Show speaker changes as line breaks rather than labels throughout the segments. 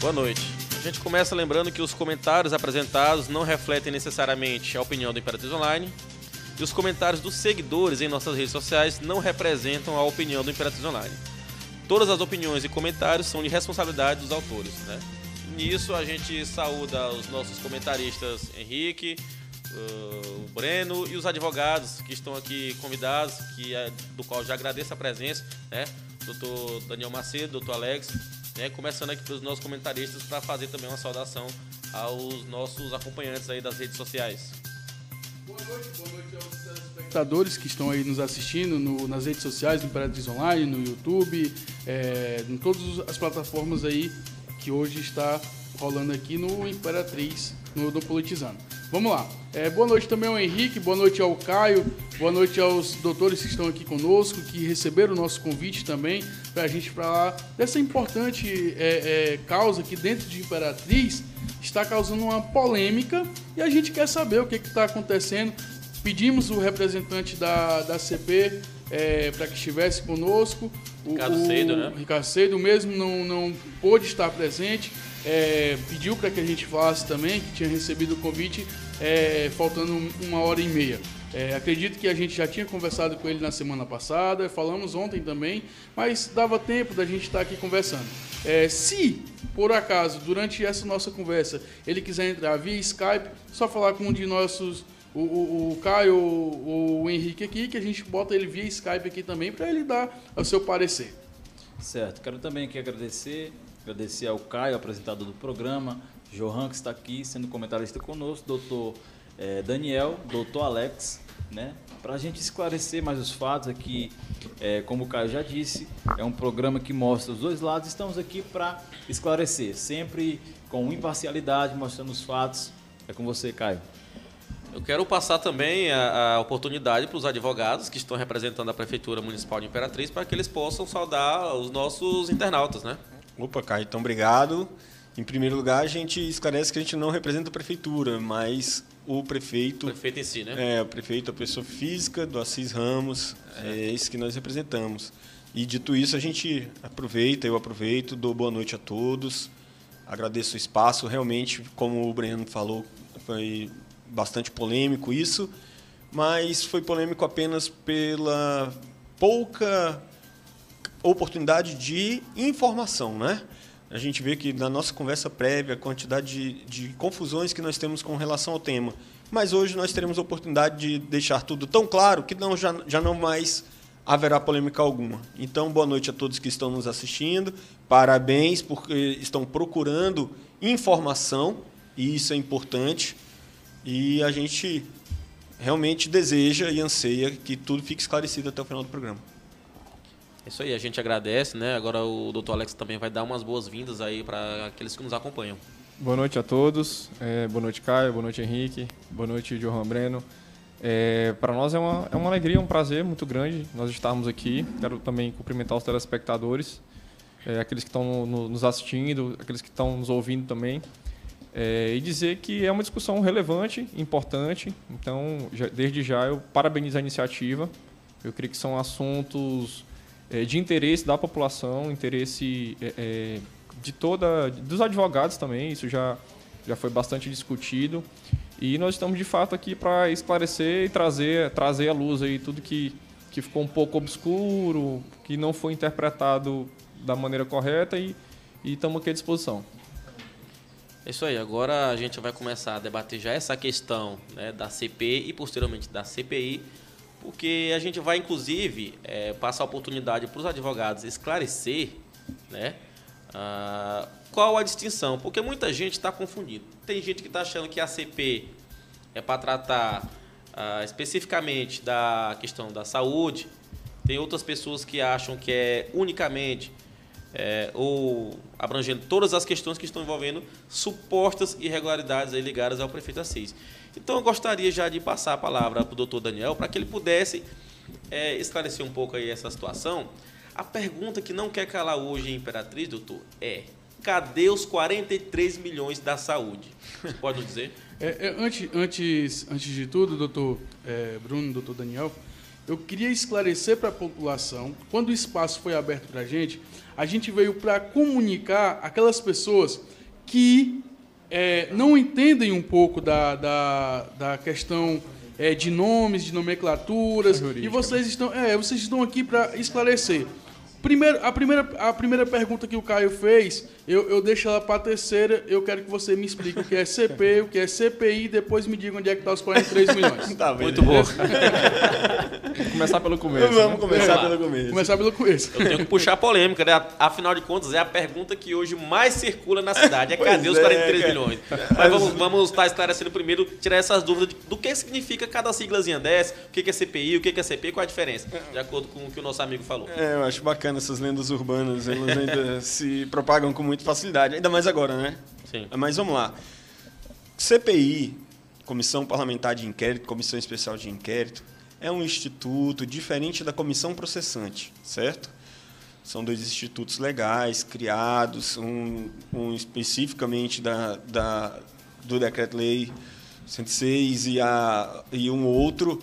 Boa noite. A gente começa lembrando que os comentários apresentados não refletem necessariamente a opinião do Imperatriz Online e os comentários dos seguidores em nossas redes sociais não representam a opinião do Imperatriz Online. Todas as opiniões e comentários são de responsabilidade dos autores. Né? Nisso a gente saúda os nossos comentaristas Henrique, uh, o Breno e os advogados que estão aqui convidados, que é, do qual já agradeço a presença, né? Doutor Daniel Macedo, doutor Alex, né? Começando aqui pelos nossos comentaristas para fazer também uma saudação aos nossos acompanhantes aí das redes sociais.
Boa noite, boa noite aos telespectadores que estão aí nos assistindo no, nas redes sociais, no Imperatriz Online, no YouTube, é, em todas as plataformas aí que hoje está rolando aqui no Imperatriz, no do Politizando. Vamos lá. É, boa noite também ao Henrique, boa noite ao Caio, boa noite aos doutores que estão aqui conosco, que receberam o nosso convite também para a gente falar dessa importante é, é, causa que dentro de Imperatriz está causando uma polêmica e a gente quer saber o que está acontecendo. Pedimos o representante da, da CP é, para que estivesse conosco.
Ricardo Cedo, né?
Ricardo Cedo mesmo não, não pôde estar presente é, pediu para que a gente falasse também, que tinha recebido o convite é, faltando uma hora e meia. É, acredito que a gente já tinha conversado com ele na semana passada, falamos ontem também, mas dava tempo da gente estar aqui conversando. É, se, por acaso, durante essa nossa conversa, ele quiser entrar via Skype, só falar com um de nossos, o, o, o Caio ou o Henrique aqui, que a gente bota ele via Skype aqui também para ele dar o seu parecer.
Certo, quero também aqui agradecer Agradecer ao Caio, apresentador do programa, Johan, que está aqui sendo comentarista conosco, doutor eh, Daniel, doutor Alex, né? Para a gente esclarecer mais os fatos aqui, eh, como o Caio já disse, é um programa que mostra os dois lados. Estamos aqui para esclarecer, sempre com imparcialidade, mostrando os fatos. É com você, Caio.
Eu quero passar também a, a oportunidade para os advogados que estão representando a Prefeitura Municipal de Imperatriz para que eles possam saudar os nossos internautas, né?
Opa, Caio, então obrigado. Em primeiro lugar, a gente esclarece que a gente não representa a prefeitura, mas o prefeito.
O prefeito em si, né?
É, o prefeito, a pessoa física do Assis Ramos, é, é isso que nós representamos. E dito isso, a gente aproveita, eu aproveito, dou boa noite a todos, agradeço o espaço. Realmente, como o Breno falou, foi bastante polêmico isso, mas foi polêmico apenas pela pouca oportunidade de informação, né? A gente vê que na nossa conversa prévia, a quantidade de, de confusões que nós temos com relação ao tema. Mas hoje nós teremos a oportunidade de deixar tudo tão claro que não, já, já não mais haverá polêmica alguma. Então, boa noite a todos que estão nos assistindo. Parabéns porque estão procurando informação, e isso é importante. E a gente realmente deseja e anseia que tudo fique esclarecido até o final do programa.
É isso aí, a gente agradece, né? Agora o doutor Alex também vai dar umas boas-vindas aí para aqueles que nos acompanham.
Boa noite a todos. É, boa noite, Caio. Boa noite, Henrique. Boa noite, Johan Breno. É, para nós é uma, é uma alegria, um prazer muito grande nós estarmos aqui. Quero também cumprimentar os telespectadores, é, aqueles que estão no, nos assistindo, aqueles que estão nos ouvindo também. É, e dizer que é uma discussão relevante, importante. Então, já, desde já, eu parabenizo a iniciativa. Eu creio que são assuntos é, de interesse da população, interesse é, é, de toda, dos advogados também, isso já, já foi bastante discutido. E nós estamos de fato aqui para esclarecer e trazer, trazer à luz aí tudo que, que ficou um pouco obscuro, que não foi interpretado da maneira correta e, e estamos aqui à disposição.
É isso aí, agora a gente vai começar a debater já essa questão né, da CP e posteriormente da CPI porque a gente vai, inclusive, é, passar a oportunidade para os advogados esclarecer né, uh, qual a distinção, porque muita gente está confundindo. Tem gente que está achando que a CP é para tratar uh, especificamente da questão da saúde, tem outras pessoas que acham que é unicamente é, ou abrangendo todas as questões que estão envolvendo supostas irregularidades ligadas ao prefeito Assis. Então eu gostaria já de passar a palavra para o doutor Daniel para que ele pudesse é, esclarecer um pouco aí essa situação. A pergunta que não quer calar hoje Imperatriz, doutor, é cadê os 43 milhões da saúde? Você pode nos dizer?
É, é, antes, antes, antes de tudo, doutor é, Bruno, doutor Daniel, eu queria esclarecer para a população, quando o espaço foi aberto para a gente, a gente veio para comunicar aquelas pessoas que é, não entendem um pouco da, da, da questão é, de nomes, de nomenclaturas, e vocês estão, é, vocês estão aqui para esclarecer. Primeiro, a, primeira, a primeira pergunta que o Caio fez, eu, eu deixo ela para a terceira. Eu quero que você me explique o que é CP, o que é CPI, depois me diga onde é que está os 43 milhões.
Tá bem.
Muito bom.
Vamos começar pelo começo.
Vamos
né?
começar
Vamos
pelo começo.
Começar pelo começo.
Eu tenho que puxar a polêmica, né? Afinal de contas, é a pergunta que hoje mais circula na cidade. É
Pois
cadê os
é,
43
cara.
milhões? Mas vamos, vamos estar esclarecendo primeiro, tirar essas dúvidas de- do que significa cada siglazinha dessa, o que é CPI, o que que é CP, qual a diferença, de acordo com o que o nosso amigo falou.
É, eu acho bacana essas lendas urbanas, elas ainda se propagam com muita facilidade, ainda mais agora, né?
Sim.
Mas vamos lá. CPI, Comissão Parlamentar de Inquérito, Comissão Especial de Inquérito, é um instituto diferente da comissão processante, certo? São dois institutos legais criados, um, um especificamente da, da, do Decreto-Lei 106 e, a, e um outro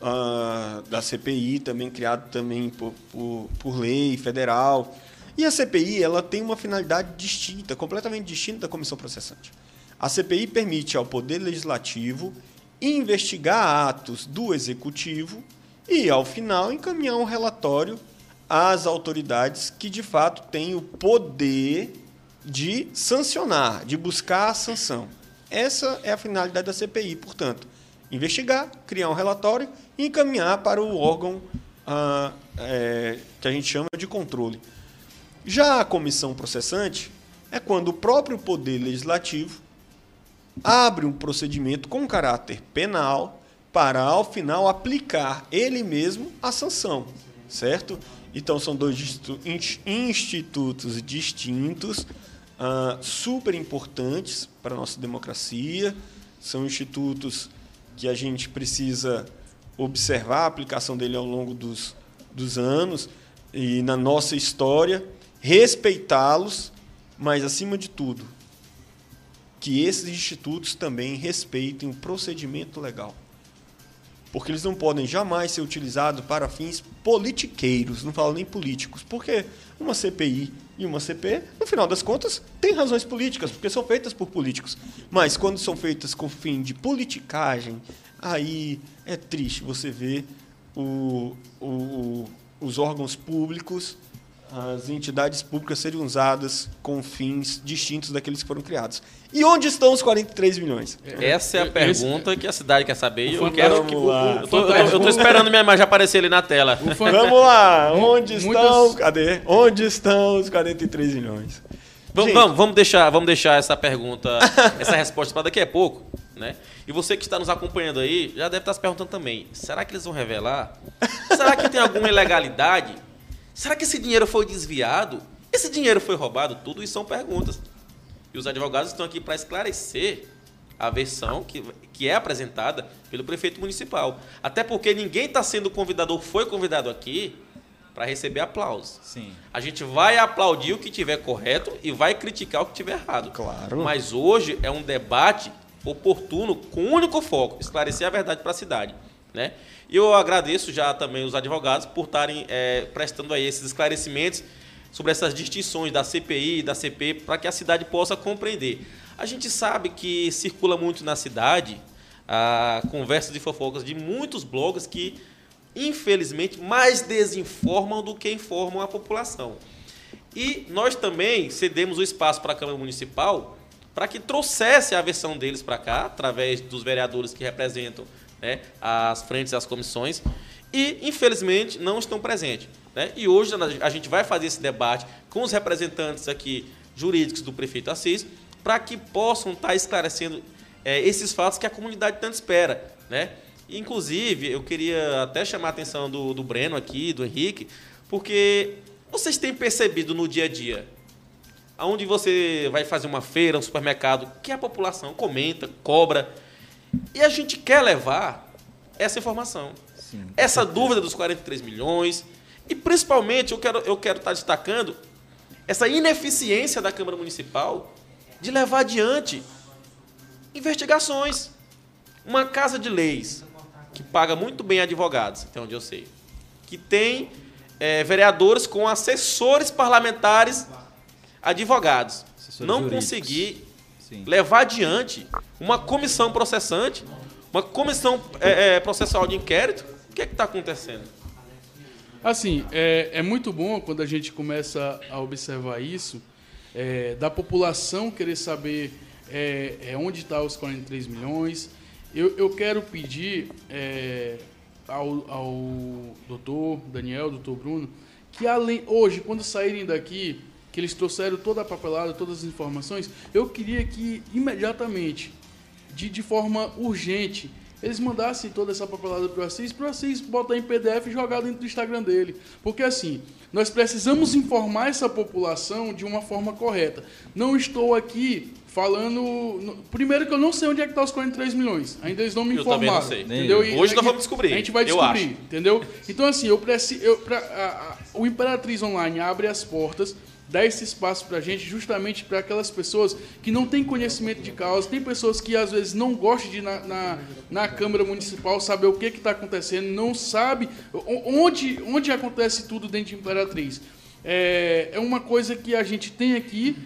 ah, da CPI, também criado também por, por, por lei federal. E a CPI ela tem uma finalidade distinta, completamente distinta da comissão processante. A CPI permite ao Poder Legislativo investigar atos do Executivo e, ao final, encaminhar um relatório às autoridades que, de fato, têm o poder de sancionar, de buscar a sanção. Essa é a finalidade da CPI, portanto. Investigar, criar um relatório e encaminhar para o órgão ah, é, que a gente chama de controle. Já a comissão processante é quando o próprio Poder Legislativo abre um procedimento com caráter penal para, ao final, aplicar ele mesmo a sanção, certo? Então, são dois institu- inst- institutos distintos, ah, super importantes para a nossa democracia, são institutos que a gente precisa observar a aplicação dele ao longo dos, dos anos e na nossa história, respeitá-los, mas, acima de tudo, que esses institutos também respeitem o procedimento legal. Porque eles não podem jamais ser utilizados para fins politiqueiros, não falo nem políticos. Porque uma CPI e uma CP, no final das contas, têm razões políticas, porque são feitas por políticos. Mas quando são feitas com fim de politicagem, aí é triste você ver o- o- os órgãos públicos, as entidades públicas serem usadas com fins distintos daqueles que foram criados. E onde estão os 43 milhões?
Essa é a
Esse-
pergunta que a cidade quer saber e eu quero.
Vamos lá.
Eu tô esperando minha imagem aparecer ali na tela.
Vamos lá, onde estão?
Muitas-
Cadê? Onde estão os 43 milhões?
Vamos,
Gente,
vamos, vamos deixar, vamos deixar essa pergunta, essa resposta para daqui a pouco, né? E você que está nos acompanhando aí, já deve estar se perguntando também: será que eles vão revelar? Será que tem alguma ilegalidade? Será que esse dinheiro foi desviado? Esse dinheiro foi roubado? Tudo isso são perguntas. E os advogados estão aqui para esclarecer a versão que, que é apresentada pelo prefeito municipal. Até porque ninguém está sendo convidado ou foi convidado aqui para receber aplausos.
Sim.
A gente vai aplaudir o que tiver correto e vai criticar o que tiver errado.
Claro.
Mas hoje é um debate oportuno com um único foco, esclarecer a verdade para a cidade. Né? E eu agradeço já também os advogados por estarem eh, prestando aí esses esclarecimentos sobre essas distinções da CPI e da CP para que a cidade possa compreender. A gente sabe que circula muito na cidade a conversas e fofocas de muitos blogs que, infelizmente, mais desinformam do que informam a população. E nós também cedemos o espaço para a Câmara Municipal para que trouxesse a versão deles para cá, através dos vereadores que representam né, as frentes as comissões, e, infelizmente, não estão presentes. Né? E hoje a gente vai fazer esse debate com os representantes aqui jurídicos do prefeito Assis, para que possam estar esclarecendo eh, esses fatos que a comunidade tanto espera. Né? Inclusive, eu queria até chamar a atenção do, do Breno aqui, do Henrique, porque vocês têm percebido no dia a dia, aonde você vai fazer uma feira, um supermercado, que a população comenta, cobra, e a gente quer levar essa informação.
Sim.
Essa dúvida dos 43 milhões, e principalmente eu quero, eu quero estar destacando essa ineficiência da Câmara Municipal de levar adiante investigações. Uma casa de leis que paga muito bem advogados, até onde eu sei. Que tem é, vereadores com assessores parlamentares advogados.
Assessores
não
jurídicos.
conseguir
Sim.
levar adiante uma comissão processante, uma comissão é, é, processual de inquérito, o que é está acontecendo?
Assim, é, é muito bom quando a gente começa a observar isso, é, da população querer saber é, é, onde está os 43 milhões. Eu, eu quero pedir ao, ao doutor Daniel, doutor Bruno, que além hoje, quando saírem daqui, que eles trouxeram toda a papelada, todas as informações, eu queria que imediatamente, de, de forma urgente, eles mandassem toda essa papelada para o Assis, para o Assis botar em PDF e jogar dentro do Instagram dele. Porque assim, nós precisamos informar essa população de uma forma correta. Não estou aqui falando. Primeiro que eu não sei onde é que está os 43 milhões. Ainda eles não me
Eu também não
informaram.
sei.
Entendeu?
Hoje nós vamos descobrir,
A gente vai descobrir, entendeu? Então assim, eu preciso. Eu, pra- a- a- o Imperatriz Online abre as portas dá esse espaço para a gente justamente para aquelas pessoas que não têm conhecimento de causa, tem pessoas que às vezes não gostam de ir na, na, na Câmara Municipal saber o que está acontecendo, não sabe onde, onde acontece tudo dentro de Imperatriz. É, é uma coisa que a gente tem aqui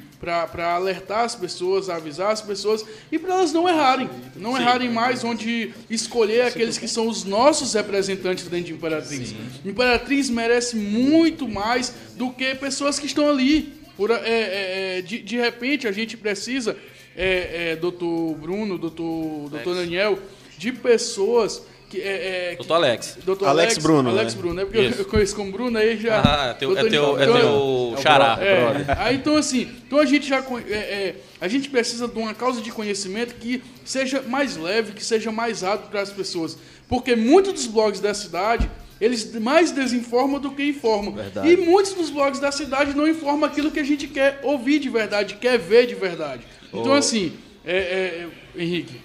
para alertar as pessoas, avisar as pessoas e para elas não errarem. Não errarem mais onde escolher aqueles que são os nossos representantes dentro de Imperatriz. Imperatriz merece muito mais do que pessoas que estão ali. Por, é, é, é, de, de repente, a gente precisa, é, é, doutor Bruno, doutor, doutor Daniel, de pessoas que. É, é, que-
Doutor Alex.
Doutor
Alex
Alex,
Bruno,
Alex
né?
Bruno, é porque eu,
Isso.
eu conheço como Bruno, aí já.
Ah, é teu, é teu, é
Então,
teu xará.
é, aí então assim, então a gente já é, é, a gente precisa de uma causa de conhecimento que seja mais leve, que seja mais rápido para as pessoas, porque muitos dos blogs da cidade eles mais desinformam do que informam.
Verdade.
E muitos dos blogs da cidade não informam aquilo que a gente quer ouvir de verdade, quer ver de verdade. Então
Ô.
assim, é, é, é, Henrique,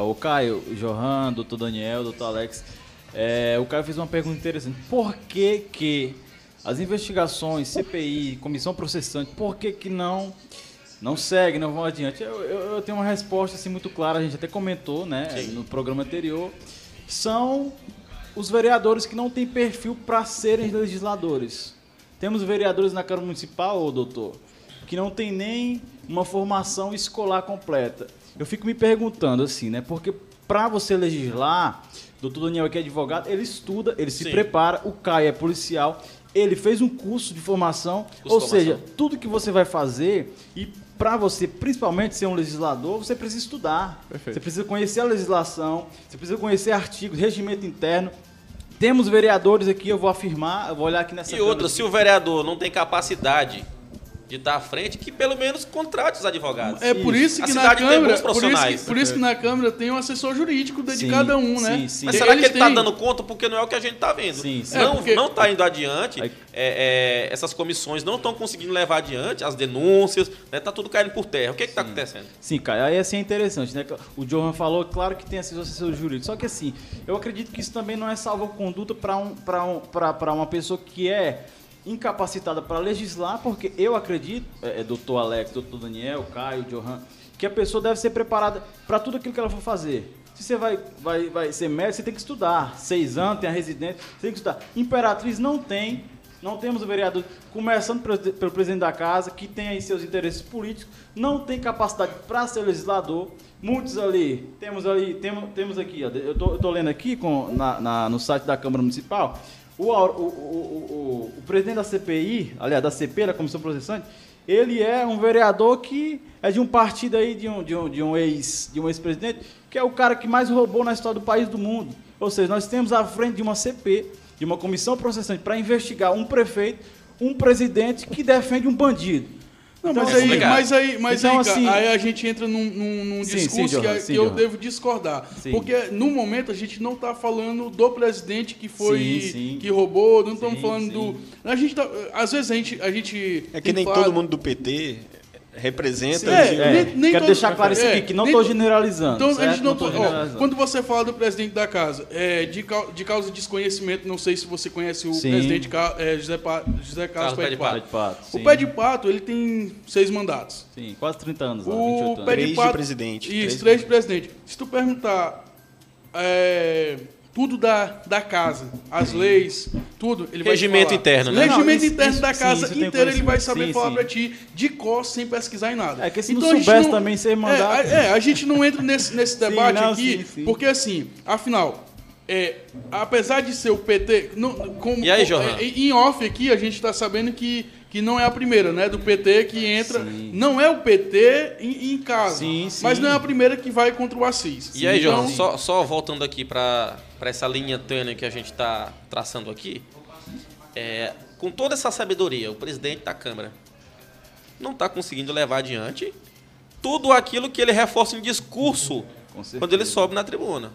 O Caio, o Johan, doutor Daniel, doutor Alex, é, o Caio fez uma pergunta interessante. Por que que as investigações, CPI, comissão processante, por que que não não seguem, não vão adiante? Eu, eu- eu tenho uma resposta assim muito clara, a gente até comentou, né, no programa anterior. São os vereadores que não têm perfil para serem legisladores. Temos vereadores na Câmara Municipal, ô doutor, que não tem nem uma formação escolar completa. Eu fico me perguntando assim, né? Porque para você legislar, doutor Daniel que é advogado, ele estuda, ele se
Sim.
prepara, o Caio é policial, ele fez um curso de formação,
Curso
ou
de
seja,
formação.
tudo que você vai fazer e para você, principalmente ser um legislador, você precisa estudar.
Perfeito.
Você precisa conhecer a legislação, você precisa conhecer artigos, regimento interno. Temos vereadores aqui, eu vou afirmar, eu vou olhar aqui nessa
E outra,
aqui.
se o vereador não tem capacidade de estar à frente, que pelo menos contrate os advogados.
É por isso
A
que na
cidade tem
Câmara, por isso que, por isso que na Câmara tem um assessor jurídico de
Sim,
cada um, né?
sim, sim.
Mas será que
Eles
ele está
têm-
dando conta? Porque não é o que a gente está vendo.
Sim, sim.
Não
É, porque-
não está indo adiante. É, é, essas comissões não estão conseguindo levar adiante as denúncias. Está tudo caindo por terra. O que está acontecendo?
Sim, cara, aí assim é interessante, né? O Johan falou, claro que tem esses assessores jurídicos, só que assim, eu acredito que isso também não é salvo-conduta para um, pra um, pra- pra uma pessoa que é incapacitada para legislar, porque eu acredito, é, é, doutor Alex, doutor Daniel, Caio, Johan, que a pessoa deve ser preparada para tudo aquilo que ela for fazer. Se você vai, vai, vai ser médico, você tem que estudar. Seis anos, tem a residência, você tem que estudar. Imperatriz não tem, não temos o vereador, começando pelo presidente da casa, que tem aí seus interesses políticos, não tem capacidade para ser legislador. Muitos ali, temos ali, temos, temos aqui, ó, eu tô, eu tô lendo aqui com, na, na- no site da Câmara Municipal, o, o, o, o, presidente da CPI, aliás, da CP, da Comissão Processante, ele é um vereador que é de um partido aí, de um, de um, de um ex, de um ex-presidente, que é o cara que mais roubou na história do país do mundo. Ou seja, nós temos à frente de uma CP, de uma comissão processante, para investigar um prefeito, um presidente que defende um bandido.
Não,
Então,
mas,
é
aí, mas aí, mas
Então,
aí, cara,
assim-
aí a gente entra num, num- num
Sim,
discurso
sim,
que,
Johan,
que
sim,
eu
Johan.
devo discordar.
Sim.
Porque no momento a gente não está falando do presidente que foi
Sim, sim.
que roubou, não estamos falando
sim.
do. A gente tá, às vezes a gente. A gente
É que
tem
nem todo mundo do PT representa.
É,
de-
É,
nem- nem
quero
todo-
deixar claro isso
é,
aqui, que não estou
to-
generalizando.
Então a
certo?
gente não,
tô
ó,
generalizando.
quando você fala do presidente da casa, é, de, de causa de desconhecimento, não sei se você conhece o
Sim.
presidente é, José, Pa- José Carlos
Carlos
Pé de
de
Pato.
De pato,
O. Pé de Pato ele tem seis mandatos.
Sim, quase 30 anos lá,
O
28
pé
anos.
Três
de
de
pato,
presidente,
Isso,
três
três de presidente. Se tu perguntar é, tudo da, da casa, as leis, tudo, ele
Regimento
vai
interno, né?
Regimento
Não, isso-
interno
isso-
da
sim,
casa
tenho
inteira ele vai saber
Sim,
falar
sim.
pra ti de cor sem pesquisar em nada.
É que se não
a gente
soubesse também, você ia mandar-
É, a- é, a gente não entra nesse, nesse debate
não,
aqui,
sim, sim.
porque assim, afinal, é, apesar de ser o PT. Não, como,
E aí, Johan?
é, em off aqui, a gente está sabendo que, que não é a primeira, né? Do PT que entra.
Sim.
Não é o PT em, em casa.
Sim, sim.
Mas não é a primeira que vai contra o Assis.
E aí,
Então,
João, só, só voltando aqui para essa linha tênue que a gente está traçando aqui, é, com toda essa sabedoria, o presidente da Câmara não está conseguindo levar adiante tudo aquilo que ele reforça em discurso quando ele sobe na tribuna.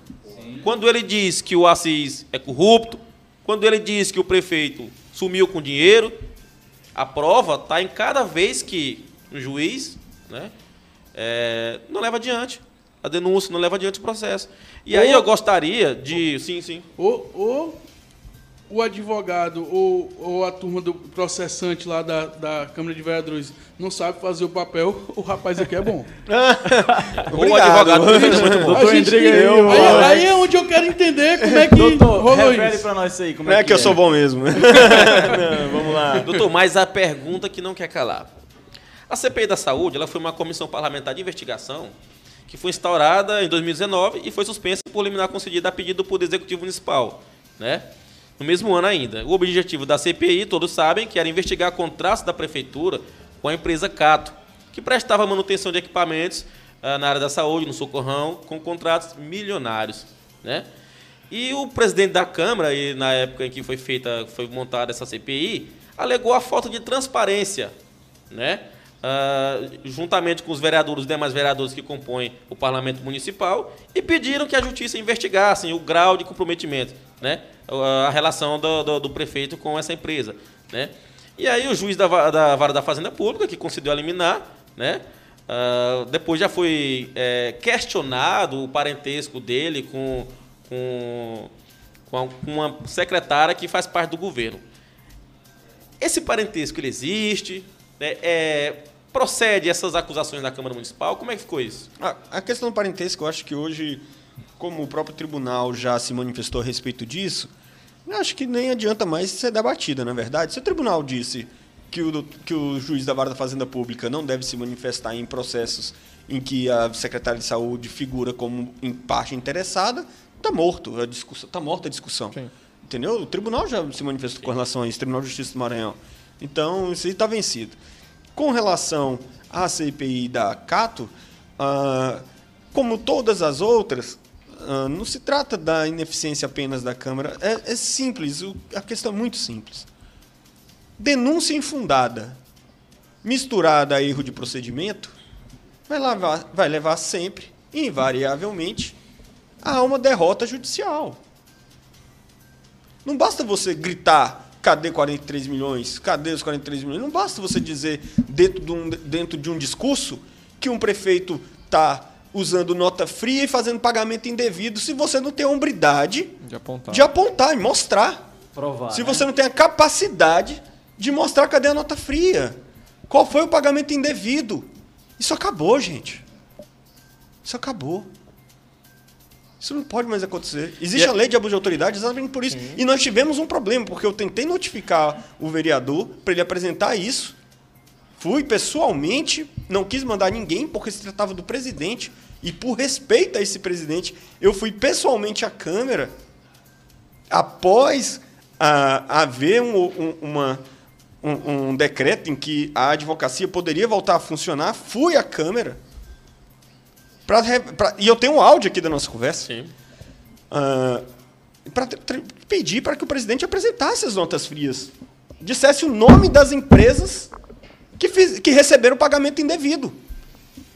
Quando ele diz que o Assis é corrupto, quando ele diz que o prefeito sumiu com dinheiro, a prova está em cada vez que o juiz né, é, não leva adiante a denúncia, não leva adiante o processo. E aí
Ou-
eu gostaria de. Sim, sim.
Ou, ou o advogado ou, ou a turma do processante lá da, da Câmara de Vereadores não sabe fazer o papel, o rapaz aqui é bom.
O advogado é muito bom.
Endriga,
aí, aí, é onde entender como é que
Doutor,
rolou
revele
isso.
pra nós isso aí. Como
Não
é,
é que eu sou bom mesmo. Não, vamos lá.
Doutor, mas a pergunta que não quer calar. A CPI da Saúde ela foi uma comissão parlamentar de investigação que foi instaurada em 2019 e foi suspensa por liminar concedida a pedido do Poder Executivo Municipal, né? No mesmo ano ainda. O objetivo da CPI, todos sabem, que era investigar contratos da prefeitura com a empresa Cato, que prestava manutenção de equipamentos ah, na área da saúde, no socorrão, com contratos milionários, né? E o presidente da Câmara, e na época em que foi feita, foi montada essa CPI, alegou a falta de transparência, né? Ah, juntamente com os vereadores, os demais vereadores que compõem o Parlamento Municipal, e pediram que a Justiça investigasse o grau de comprometimento, né? A relação do, do- do prefeito com essa empresa, né? E aí o juiz da, da Vara da Fazenda Pública, que concedeu a liminar, né? Ah, depois já foi é, questionado o parentesco dele com, com, com uma secretária que faz parte do governo. Esse parentesco ele existe? né? É, procede essas acusações da Câmara Municipal? Como é que ficou isso?
A, a questão do parentesco, eu acho que hoje, como o próprio tribunal já se manifestou a respeito disso, acho que nem adianta mais ser debatida, na verdade. Se o tribunal disse que o, que o juiz da Vara da Fazenda Pública não deve se manifestar em processos em que a secretária de saúde figura como parte interessada, está morto a discussão, tá morta a discussão.
Sim.
Entendeu? O tribunal já se manifestou com relação a isso, o Tribunal de Justiça do Maranhão. Então, isso aí está vencido. Com relação à CPI da Cato, ah, como todas as outras, ah, não se trata da ineficiência apenas da Câmara. É, é simples, o- a questão é muito simples. Denúncia infundada misturada a erro de procedimento vai levar, vai levar sempre, invariavelmente, a uma derrota judicial. Não basta você gritar, cadê 43 milhões? Cadê os 43 milhões? Não basta você dizer, dentro de um, dentro de um discurso, que um prefeito está usando nota fria e fazendo pagamento indevido se você não tem a hombridade
De apontar.
de apontar e mostrar.
Provar.
Se
né?
você não tem a capacidade de mostrar cadê a nota fria. Qual foi o pagamento indevido? Isso acabou, gente. Isso acabou. Isso não pode mais acontecer. Existe
E
a lei de abuso de autoridade exatamente por isso. E nós tivemos um problema, porque eu tentei notificar o vereador para ele apresentar isso. Fui pessoalmente, não quis mandar ninguém, porque se tratava do presidente. E por respeito a esse presidente, eu fui pessoalmente à Câmara após ah, haver um, um- uma, um, um decreto em que a advocacia poderia voltar a funcionar, fui à Câmara. Pra pra- e eu tenho um áudio aqui da nossa conversa.
Sim.
para pedir para que o presidente apresentasse as notas frias. Dissesse o nome das empresas que, fiz- que receberam pagamento indevido.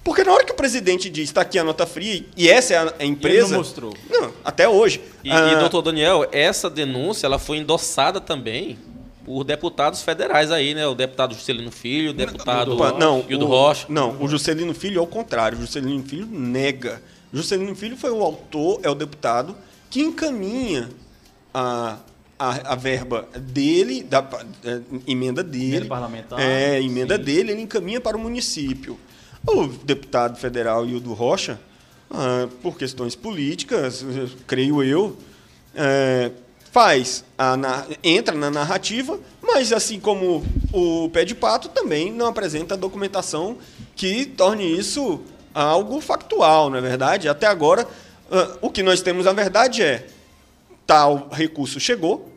Porque na hora que o presidente diz, está aqui a nota fria, e essa é a, empresa.
não mostrou.
Não, até hoje.
E,
Ah,
e, doutor Daniel, essa denúncia ela foi endossada também por deputados federais aí, né? O deputado Juscelino Filho, o deputado
Opa, não,
Hildo
o,
Rocha.
Não, o Juscelino Filho é o contrário. O Juscelino Filho nega. O Juscelino Filho foi o autor, é o deputado que encaminha a, a, a verba dele, da eh, emenda dele.
Emenda parlamentar,
É, emenda
sim.
dele, ele encaminha para o município. O deputado federal Hildo Rocha, ah, por questões políticas, creio eu, é, faz a, na- entra na narrativa, mas assim como o pé de pato também não apresenta documentação que torne isso algo factual, não é verdade? Até agora, ah, o que nós temos na verdade é tal recurso chegou,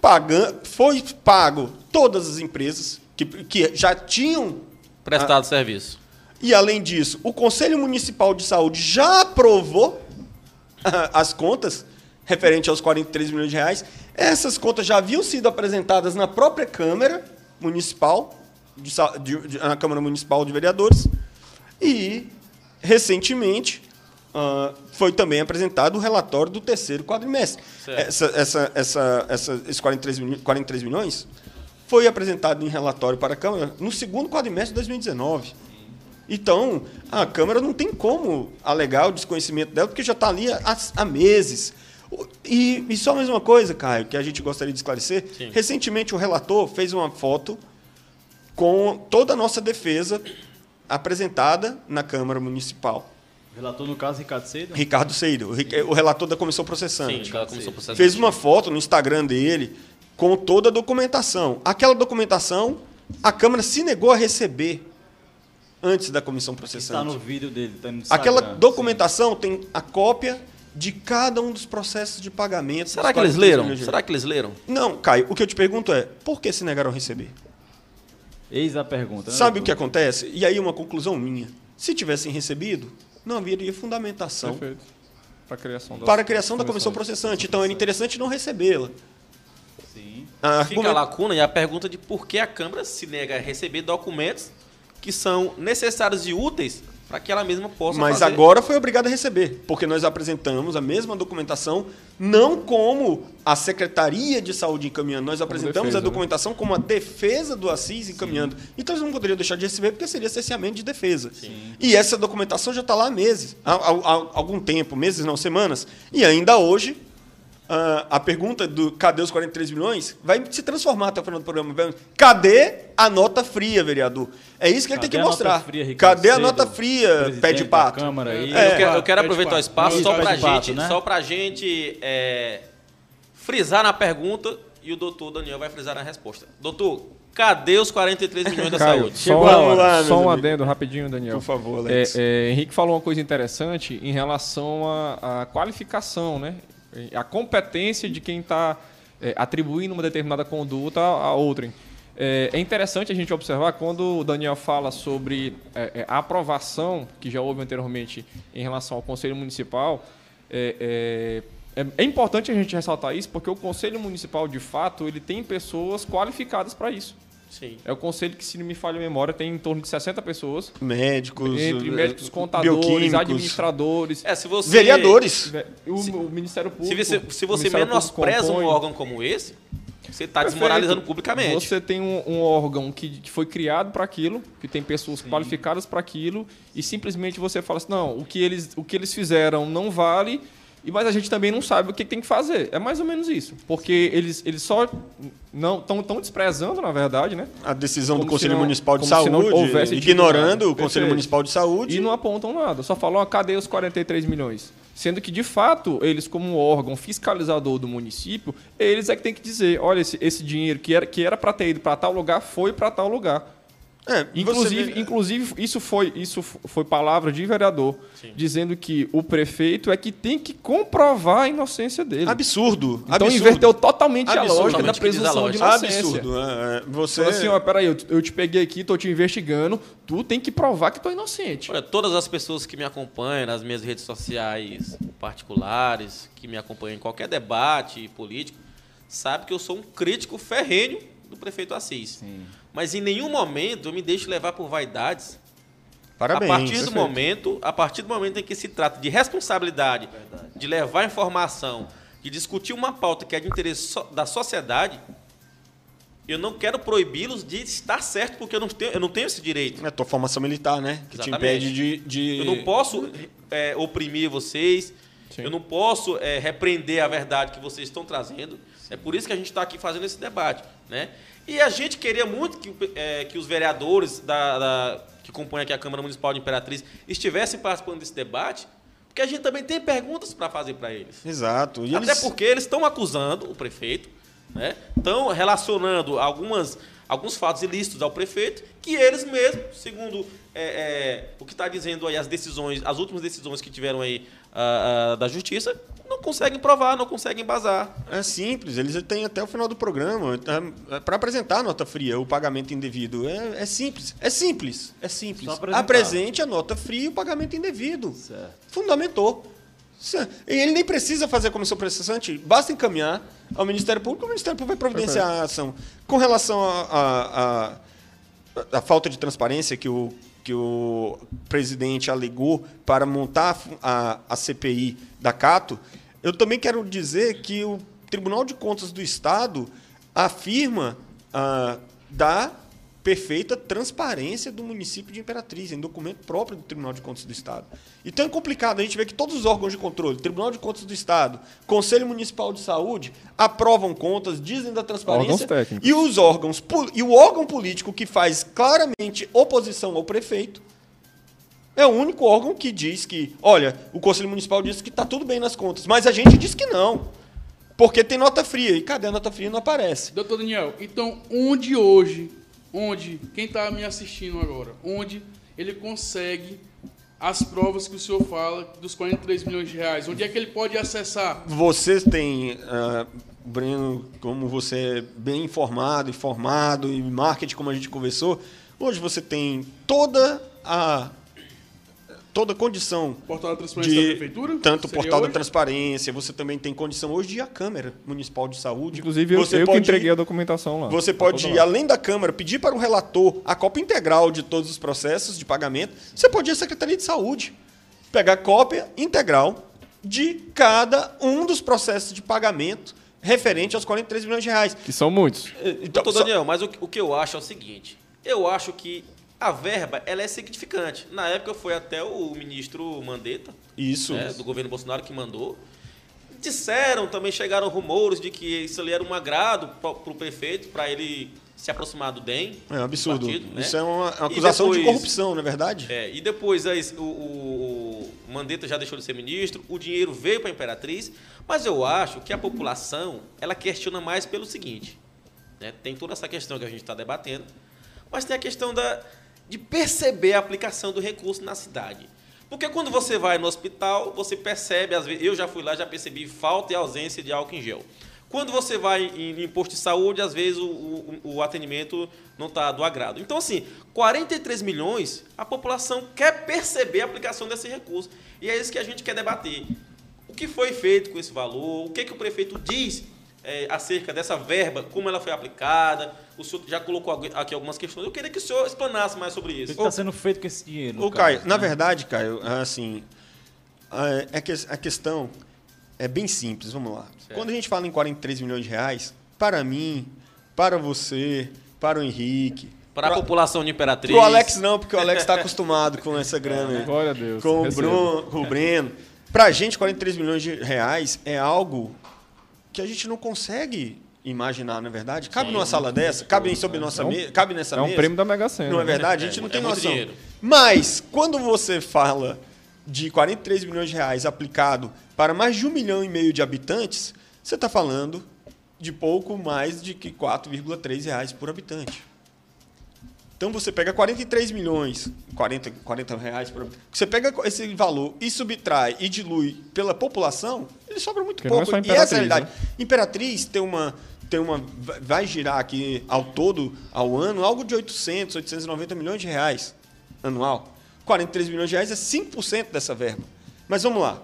pagan, foi pago todas as empresas que, que já tinham
Prestado serviço.
e, além disso, o Conselho Municipal de Saúde já aprovou ah, as contas referente aos 43 milhões de reais. Essas contas já haviam sido apresentadas na própria Câmara Municipal, de de- de- na Câmara Municipal de Vereadores. E, recentemente, ah, foi também apresentado o relatório do terceiro quadrimestre. Essa, essa, essa, essa, esses 43, milho- 43 milhões foi apresentado em relatório para a Câmara no segundo quadrimestre de 2019. Então, a Câmara não tem como alegar o desconhecimento dela, porque já está ali há, há meses. E, e só mais uma coisa, Caio, que a gente gostaria de esclarecer.
Sim.
Recentemente, o relator fez uma foto com toda a nossa defesa apresentada na Câmara Municipal.
Relator, no caso, Ricardo Cedo.
Ricardo Seiro, o relator da comissão processante.
Sim, ela começou o processo.
fez uma foto no Instagram dele com toda a documentação. Aquela documentação, a Câmara se negou a receber antes da comissão
Está
processante.
no vídeo dele, tá no Instagram.
Aquela documentação tem a cópia de cada um dos processos de pagamento.
Será que eles
43
leram? Será que eles leram?
Não, Caio, o que eu te pergunto é, por que se negaram a receber?
Eis a pergunta. né,
Sabe o que acontece? E aí uma conclusão minha. Se tivessem recebido, não haveria fundamentação
Perfeito. Para a criação da
para a criação da comissão processante. Então era interessante não recebê-la.
Sim.
A
Fica a lacuna e a pergunta de por que a Câmara se nega a receber documentos que são necessários e úteis para que ela mesma possa
Mas
fazer.
agora foi obrigada a receber, porque nós apresentamos a mesma documentação, não como a Secretaria de Saúde encaminhando, nós apresentamos
defesa,
a
né?
documentação como a defesa do Assis encaminhando. Então eles não poderiam deixar de receber, porque seria cerceamento de defesa. E essa documentação já está lá há meses, há, há- há algum tempo, meses não, semanas. E ainda hoje, ah, a pergunta do cadê os 43 milhões vai se transformar até o final do programa. Cadê a nota fria, vereador? É isso que ele tem
Cadê
que
a nota
mostrar.
fria, Ricardo
Cadê a
Cedo,
nota fria, pé de pato?
Câmara aí?
É.
eu quero, eu quero aproveitar o espaço
Isso,
só para gente,
né?
só pra gente é, frisar na pergunta e o doutor Daniel vai frisar na resposta. Doutor, cadê os 43 milhões da
Caio,
saúde?
só,
Chegou a meus
só um
amigos.
adendo rapidinho, Daniel.
Por favor, Alex.
É, é, Henrique falou uma coisa interessante em relação à à qualificação, né? A competência de quem está atribuindo uma determinada conduta a outrem. É, é interessante a gente observar quando o Daniel fala sobre é, é, a aprovação que já houve anteriormente em relação ao Conselho Municipal. é, é, é- é importante a gente ressaltar isso porque o Conselho Municipal, de fato, ele tem pessoas qualificadas para isso.
Sim.
É o conselho que, se não me falha a memória, tem em torno de 60 pessoas,
Médicos,
entre
eh,
médicos, contadores,
bioquímicos,
administradores,
É, se você
vereadores.
o, o Ministério
Se
Público.
você, se você menospreza um órgão como esse, você está desmoralizando publicamente.
Você tem um, um órgão que, que foi criado para aquilo, que tem pessoas qualificadas para aquilo, e simplesmente você fala assim: não, o que eles, o que eles fizeram não vale, e mas a gente também não sabe o que tem que fazer. É mais ou menos isso. Porque eles, eles só não estão tão desprezando, na verdade, né?
A decisão do Conselho
se não-
Municipal de Saúde, ignorando o Conselho
Perfeito.
Municipal de Saúde.
E não apontam nada, só falam, ó, cadê os 43 milhões? Sendo que, de fato, eles, como órgão fiscalizador do município, eles é que tem que dizer, olha, esse, esse dinheiro que era que era para ter ido para tal lugar, foi para tal lugar.
É,
Inclusive,
vê-
inclusive isso, foi, isso foi palavra de vereador, dizendo que o prefeito é que tem que comprovar a inocência dele.
absurdo.
Então
absurdo.
inverteu totalmente a lógica da presunção de
lógica.
inocência.
Absurdo. é, é, Você.
Fala assim, ó, peraí, eu, eu te peguei aqui, tô te investigando, tu tem que provar que tu é inocente.
Olha, todas as pessoas que me acompanham nas minhas redes sociais particulares, que me acompanham em qualquer debate político, sabem que eu sou um crítico ferrenho prefeito Assis. Mas em nenhum momento eu me deixo levar por vaidades.
Parabéns.
a partir do momento, a partir do momento em que se trata de responsabilidade, de levar informação, de discutir uma pauta que é de interesse da sociedade, eu não quero proibi-los de estar certo, porque eu não tenho, eu não tenho esse direito.
É tua formação militar, né? Que te
Exatamente.
impede de. de-
Eu não posso é, oprimir vocês,
Sim.
eu não posso é, repreender a verdade que vocês estão trazendo. É por isso que a gente está aqui fazendo esse debate. Né? E a gente queria muito que, é, que os vereadores da, da- que compõem aqui a Câmara Municipal de Imperatriz estivessem participando desse debate, porque a gente também tem perguntas para fazer para eles.
Exato. E
Até
eles-
porque eles estão acusando o prefeito, né? Estão relacionando algumas, alguns fatos ilícitos ao prefeito, que eles mesmos, segundo é, é, o que está dizendo aí as decisões, as últimas decisões que tiveram aí ah, da justiça, não conseguem provar, não conseguem embasar.
É simples, eles têm até o final do programa para apresentar a nota fria, o pagamento indevido. É, é simples, é simples, é simples. Apresente a nota fria e o pagamento indevido.
Certo.
Fundamentou. E ele nem precisa fazer a comissão processante, basta encaminhar ao Ministério Público, o Ministério Público vai providenciar a ação. Com relação à a, falta de transparência que o, que o presidente alegou para montar a a CPI da Cato, eu também quero dizer que o Tribunal de Contas do Estado afirma ah, da perfeita transparência do município de Imperatriz, em documento próprio do Tribunal de Contas do Estado. Então é complicado a gente ver que todos os órgãos de controle, Tribunal de Contas do Estado, Conselho Municipal de Saúde, aprovam contas, dizem da transparência,
Órgãos técnicos.
e os órgãos e o órgão político que faz claramente oposição ao prefeito é o único órgão que diz que, olha, o Conselho Municipal disse que está tudo bem nas contas, mas a gente diz que não. Porque tem nota fria. E cadê a nota fria? Não aparece.
Doutor Daniel, então onde hoje, onde, quem está me assistindo agora, onde ele consegue as provas que o senhor fala dos 43 milhões de reais? Onde é que ele pode acessar?
Você tem, ah, Breno, como você é bem informado, informado, e marketing, como a gente conversou, hoje você tem toda a toda condição
Portal da Transparência da
de
Prefeitura?
tanto o portal da
hoje?
transparência, você também tem condição hoje de ir à Câmara Municipal de Saúde.
Inclusive, eu,
você
eu que
pode
entreguei
ir-
a documentação lá.
Você
Tá
pode, ir,
lá.
além da Câmara, pedir para o relator a cópia integral de todos os processos de pagamento. Você pode ir à Secretaria de Saúde, pegar cópia integral de cada um dos processos de pagamento referente aos 43 milhões de reais.
Que são muitos.
Então,
Doutor
só-
Daniel, mas o, que- o que eu acho é o seguinte: eu acho que a verba ela é significante. Na época foi até o ministro Mandetta,
Isso.
né, do governo Bolsonaro, que mandou. Disseram, também chegaram rumores de que isso ali era um agrado para o prefeito, para ele se aproximar do DEM.
É um absurdo.
do partido, né?
Isso é uma, uma acusação de
depois-
corrupção, não é verdade?
É, e depois aí, o, o, o Mandetta já deixou de ser ministro, o dinheiro veio para a Imperatriz, mas eu acho que a população ela questiona mais pelo seguinte: né? tem toda essa questão que a gente está debatendo, mas tem a questão da, de perceber a aplicação do recurso na cidade. Porque quando você vai no hospital, você percebe, às vezes, eu já fui lá, já percebi falta e ausência de álcool em gel. Quando você vai em, em posto de saúde, às vezes o, o- o atendimento não está do agrado. Então, assim, 43 milhões, a população quer perceber a aplicação desse recurso. E é isso que a gente quer debater. O que foi feito com esse valor? O que, que o prefeito diz eh, acerca dessa verba? Como ela foi aplicada? O senhor já colocou aqui algumas questões. Eu queria que o senhor explanasse mais sobre
O que
isso.
está sendo feito com esse dinheiro?
Ô, Caio, na
né?
verdade, Caio, assim, a- é que a questão é bem simples, vamos lá. Quando a gente fala em 43 milhões de reais, para mim, para você, para o Henrique,
Para a população de Imperatriz.
pro Alex não, porque o Alex está acostumado com essa grana.
Glória a Deus.
com o. Bruno, com o Breno. Pra gente, 43 milhões de reais é algo que a gente não consegue imaginar, não é verdade? Cabe
Sim,
numa sala dessa? Cabe sobre nossa
É um-
mesa? Cabe nessa
É um
mesa?
prêmio da Mega Sena.
Não é
né?
verdade? A gente
É,
não
é
tem noção.
dinheiro.
Mas, quando você fala de 43 milhões de reais aplicado para mais de um milhão e meio de habitantes, você está falando de pouco mais de que 4,3 reais por habitante. Então você pega 43 milhões, 40, 40 reais. Você pega esse valor e subtrai e dilui pela população, ele sobra muito
Porque é
pouco.
só
e essa é a realidade.
né?
Imperatriz tem uma, tem uma. Vai girar aqui ao todo, ao ano, algo de 800, 890 milhões de reais anual. 43 milhões de reais é 5% dessa verba. Mas vamos lá.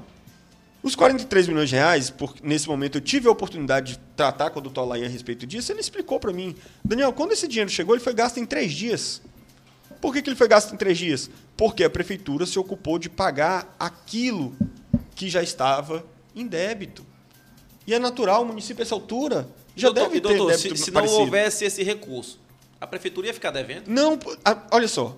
Os 43 milhões de reais, por, nesse momento eu tive a oportunidade de tratar com o doutor Alain a respeito disso, ele explicou para mim. Daniel, quando esse dinheiro chegou, ele foi gasto em três dias. Por que, que ele foi gasto em três dias? Porque a prefeitura se ocupou de pagar aquilo que já estava em débito. E é natural, o município, a essa altura, já
doutor,
deve ter
doutor,
débito
se, se não
parecido.
houvesse esse recurso, a prefeitura ia ficar devendo?
Não, a- olha só.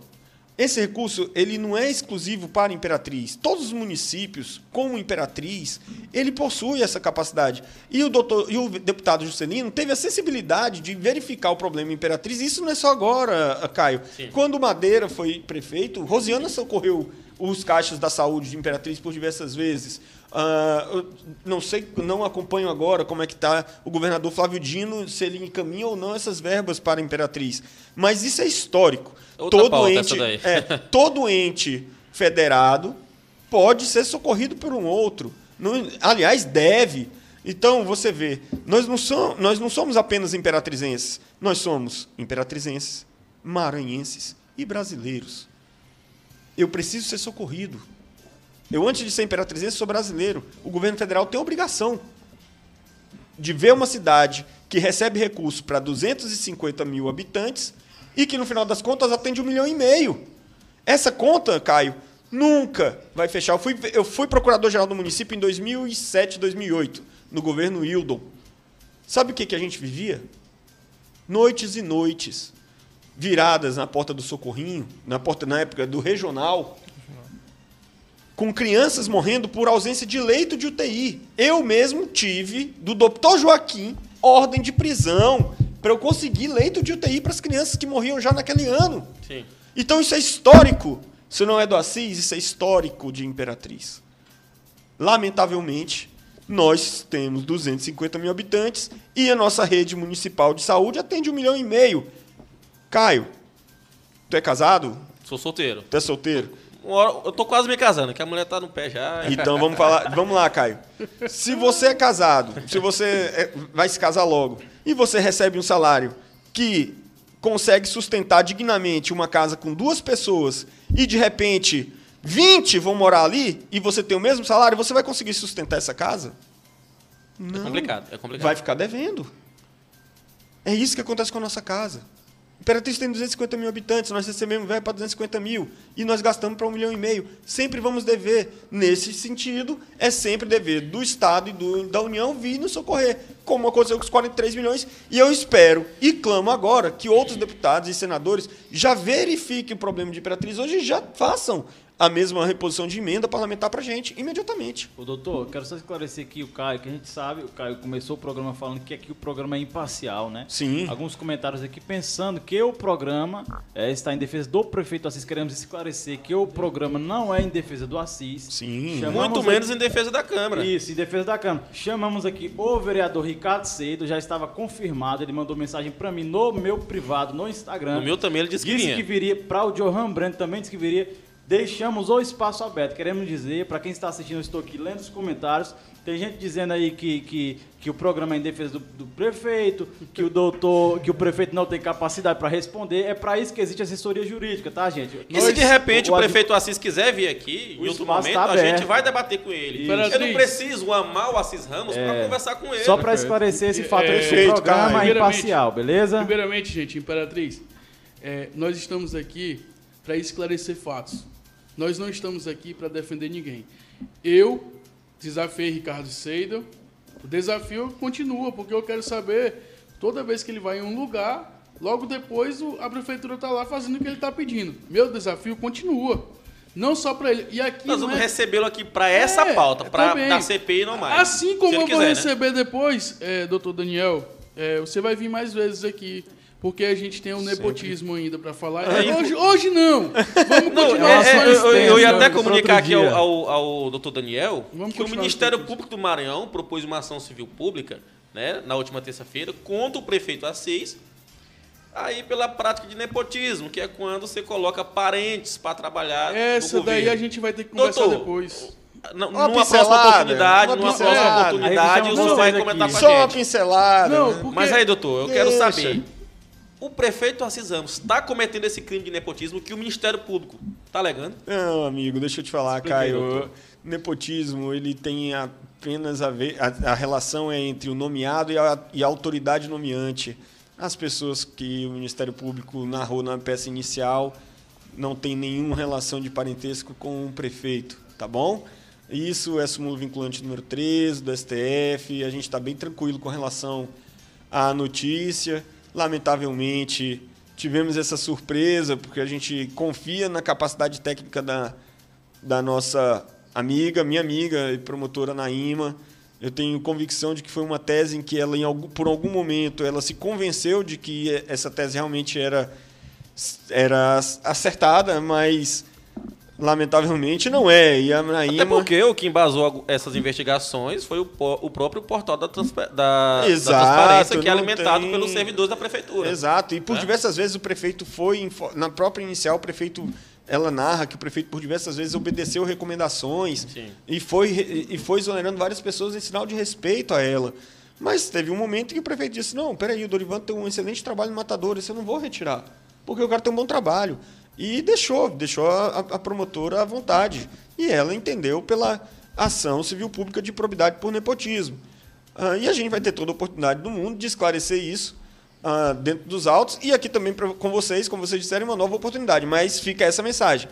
Esse recurso ele não é exclusivo para Imperatriz. Todos os municípios, como Imperatriz, ele possui essa capacidade. E o, doutor, e o deputado Juscelino teve a sensibilidade de verificar o problema em Imperatriz. Isso não é só agora, Caio.
Sim.
Quando Madeira foi prefeito, Rosiana socorreu os caixas da saúde de Imperatriz por diversas vezes. Eu não sei, não acompanho agora como é que está o governador Flávio Dino, se ele encaminha ou não essas verbas para a Imperatriz. Mas isso é histórico.
Outra
todo, ente, é, todo ente federado pode ser socorrido por um outro. Não- aliás, deve. Então, você vê, nós não, somos, nós não somos apenas imperatrizenses, nós somos imperatrizenses, maranhenses e brasileiros. Eu preciso ser socorrido. Eu, antes de ser imperatrizense, sou brasileiro. O governo federal tem obrigação de ver uma cidade que recebe recursos para 250 mil habitantes e que, no final das contas, atende um milhão e meio. Essa conta, Caio, nunca vai fechar. Eu fui, eu fui procurador-geral do município em 2007, 2008, no governo Hildon. Sabe o que, que a gente vivia? Noites e noites, viradas na porta do Socorrinho, na porta na época do regional, com crianças morrendo por ausência de leito de UTI. Eu mesmo tive, do doutor Joaquim, ordem de prisão para eu conseguir leito de UTI para as crianças que morriam já naquele ano.
Sim.
Então isso é histórico. Isso não é do Assis, isso é histórico de Imperatriz. Lamentavelmente, nós temos 250 mil habitantes e a nossa rede municipal de saúde atende um milhão e meio. Caio, tu é casado?
Sou solteiro.
Tu é solteiro?
Hora- eu tô quase me casando, que a mulher tá no pé já.
Então vamos falar, vamos lá, Caio. Se você é casado, se você é- vai se casar logo e você recebe um salário que consegue sustentar dignamente uma casa com duas pessoas e de repente 20 vão morar ali e você tem o mesmo salário, você vai conseguir sustentar essa casa?
É complicado, é complicado.
Vai ficar devendo. É isso que acontece com a nossa casa. Imperatriz tem 250 mil habitantes, nós recebemos verba para 250 mil e nós gastamos para um milhão e meio. Sempre vamos dever. Nesse sentido, é sempre dever do Estado e do- da União vir nos socorrer, como aconteceu com os 43 milhões. E eu espero e clamo agora que outros deputados e senadores já verifiquem o problema de Imperatriz hoje e já façam a mesma reposição de emenda parlamentar para a gente, imediatamente.
Ô, doutor, quero só esclarecer aqui o Caio, que a gente sabe, o Caio começou o programa falando que aqui o programa é imparcial, né?
Sim.
Alguns comentários aqui pensando que o programa é, está em defesa do prefeito Assis. Queremos esclarecer que o programa não é em defesa do Assis.
Sim.
Chamamos
Muito
aqui-
menos em defesa da Câmara.
Isso, em defesa da Câmara. Chamamos aqui o vereador Ricardo Cedo, já estava confirmado, ele mandou mensagem para mim no meu privado, no Instagram.
No meu também ele disse que
Disse
vinha.
que viria para o Johan Brand também disse que viria. Deixamos o espaço aberto. Queremos dizer, para quem está assistindo, eu estou aqui lendo os comentários. Tem gente dizendo aí que, que, que o programa é em defesa do, do prefeito, que o doutor, que o prefeito não tem capacidade para responder. É para isso que existe assessoria jurídica, tá, gente?
E se de repente o,
adv-
prefeito Assis quiser vir aqui,
O
em outro
espaço
momento,
tá
a gente vai debater com ele.
Isso.
Eu não preciso amar o Assis Ramos para conversar com ele.
Só para esclarecer esse fato
Perfeito,
o programa é imparcial, beleza?
Primeiramente, gente, Imperatriz, é, nós estamos aqui para esclarecer fatos. Nós não estamos aqui para defender ninguém. Eu desafiei Ricardo Seidel. O desafio continua, porque eu quero saber, toda vez que ele vai em um lugar, logo depois a prefeitura está lá fazendo o que ele está pedindo. Meu desafio continua. Não só para ele. E aqui
Nós vamos
é-
recebê-lo aqui para essa
É,
pauta, para da CPI e não mais.
Assim como eu vou
quiser, né?
receber depois, é, doutor Daniel, é, você vai vir mais vezes aqui. Porque a gente tem um nepotismo ainda para falar.
É,
hoje, hoje não. Vamos
Não,
continuar
é, é, eu, eu- eu ia até
Pra
comunicar aqui ao, ao, ao doutor Daniel
Vamos
que o Ministério. Público do Maranhão propôs uma ação civil pública né, na última terça-feira contra o prefeito Assis, aí pela prática de nepotismo, que é quando você coloca parentes para trabalhar
Essa
no
daí a gente vai ter que conversar
Doutor,
depois.
N-
Uma
numa próxima
pincelada,
oportunidade,
uma
numa
pincelada.
próxima oportunidade, o senhor vai comentar
aqui.
com a
Só uma
gente.
pincelada.
Não, porque
Mas aí, doutor, eu quero
Deixa.
saber. O prefeito Assis Ramos está cometendo esse crime de nepotismo que o Ministério Público está alegando?
Não, amigo, deixa eu te falar,
Explica aí,
Caio.
doutor.
Nepotismo, ele tem apenas a ver. A, a relação é entre o nomeado e a, e a autoridade nomeante. As pessoas que o Ministério Público narrou na peça inicial não tem nenhuma relação de parentesco com o prefeito, tá bom? Isso é súmulo vinculante número 13 do STF. A gente está bem tranquilo com relação à notícia. Lamentavelmente, tivemos essa surpresa, porque a gente confia na capacidade técnica da, da nossa amiga, minha amiga e promotora Naima. Eu tenho convicção de que foi uma tese em que ela, em algum, por algum momento, ela se convenceu de que essa tese realmente era, era acertada, mas lamentavelmente não é. E a.
Até porque o que embasou essas investigações foi o, o próprio portal da, transpa da,
Exato,
da transparência, que é alimentado
tem-
pelos servidores da prefeitura.
Exato, e por
Né?
diversas vezes o prefeito foi, na própria inicial, o prefeito, ela narra que o prefeito por diversas vezes obedeceu recomendações
Sim.
e foi, e foi exonerando várias pessoas em sinal de respeito a ela. Mas teve um momento em que o prefeito disse, não, peraí, o Dorivan tem um excelente trabalho no Matador, isso eu não vou retirar, porque o cara tem um bom trabalho. E deixou, deixou a, a promotora à vontade. E ela entendeu pela ação civil pública de probidade por nepotismo. Ah, e a gente vai ter toda a oportunidade do mundo de esclarecer isso ah, dentro dos autos e aqui também pra- com vocês, como vocês disseram, uma nova oportunidade. Mas fica essa mensagem.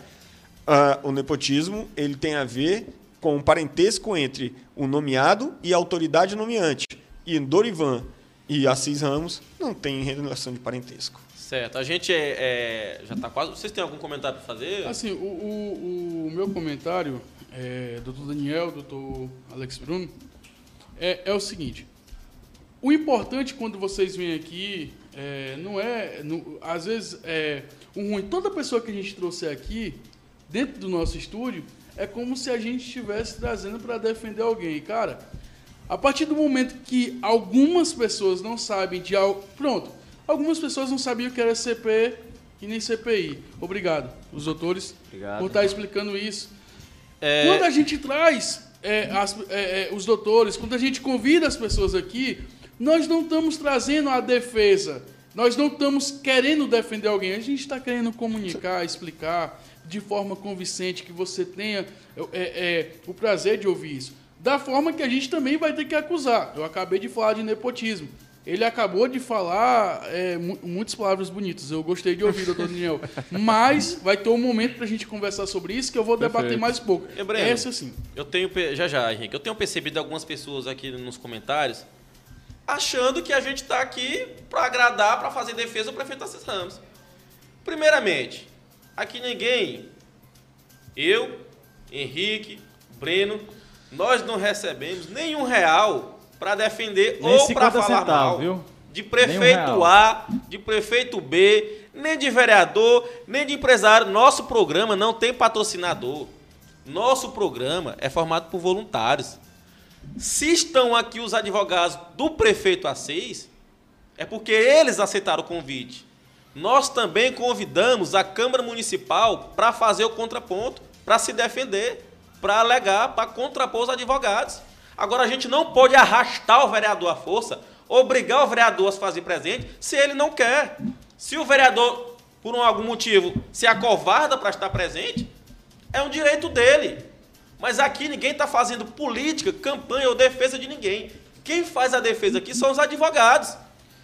Ah, o nepotismo ele tem a ver com o parentesco entre o nomeado e a autoridade nomeante. E Dorivan e Assis Ramos não tem relação de parentesco.
Certo. A gente é, é- já está quase. Vocês têm algum comentário para fazer?
Assim, o, o, o meu comentário, é, doutor Daniel, doutor Alex Bruno, é, é o seguinte. O importante quando vocês vêm aqui é, não é. não- às vezes é o ruim. Toda pessoa que a gente trouxe aqui, dentro do nosso estúdio, é como se a gente estivesse trazendo para defender alguém. Cara, a partir do momento que algumas pessoas não sabem de algo. Pronto. Algumas pessoas não sabiam que era CP e nem CPI. Obrigado, os doutores,
Obrigado.
por estar explicando isso.
É,
Quando a gente traz é, as- é, é, os doutores, quando a gente convida as pessoas aqui, nós não estamos trazendo a defesa, nós não estamos querendo defender alguém, a gente está querendo comunicar, explicar de forma convincente que você tenha é, é, o prazer de ouvir isso. Da forma que a gente também vai ter que acusar. Eu acabei de falar de nepotismo. Ele acabou de falar é, mu- muitas palavras bonitas. Eu gostei de ouvir, doutor Daniel. Mas vai ter um momento para a gente conversar sobre isso que eu vou debater
Perfeito.
mais um pouco.
E, Breno?
Essa sim.
Eu tenho. Já já, Henrique. Eu tenho percebido algumas pessoas aqui nos comentários achando que a gente está aqui para agradar, para fazer defesa do prefeito Assis Ramos. Primeiramente, aqui ninguém, eu, Henrique, Breno, nós não recebemos nenhum real para defender
Nem
ou para
50
falar
centavos,
mal
viu?
de prefeito
real.
A, de prefeito B, nem de vereador, nem de empresário. Nosso programa não tem patrocinador. Nosso programa é formado por voluntários. Se estão aqui os advogados do prefeito A6, é porque eles aceitaram o convite. Nós também convidamos a Câmara Municipal para fazer o contraponto, para se defender, para alegar, para contrapor os advogados. Agora a gente não pode arrastar o vereador à força, obrigar o vereador a se fazer presente, se ele não quer. Se o vereador, por um- algum motivo, se acovarda para estar presente, é um direito dele. Mas aqui ninguém está fazendo política, campanha ou defesa de ninguém. Quem faz a defesa aqui são os advogados.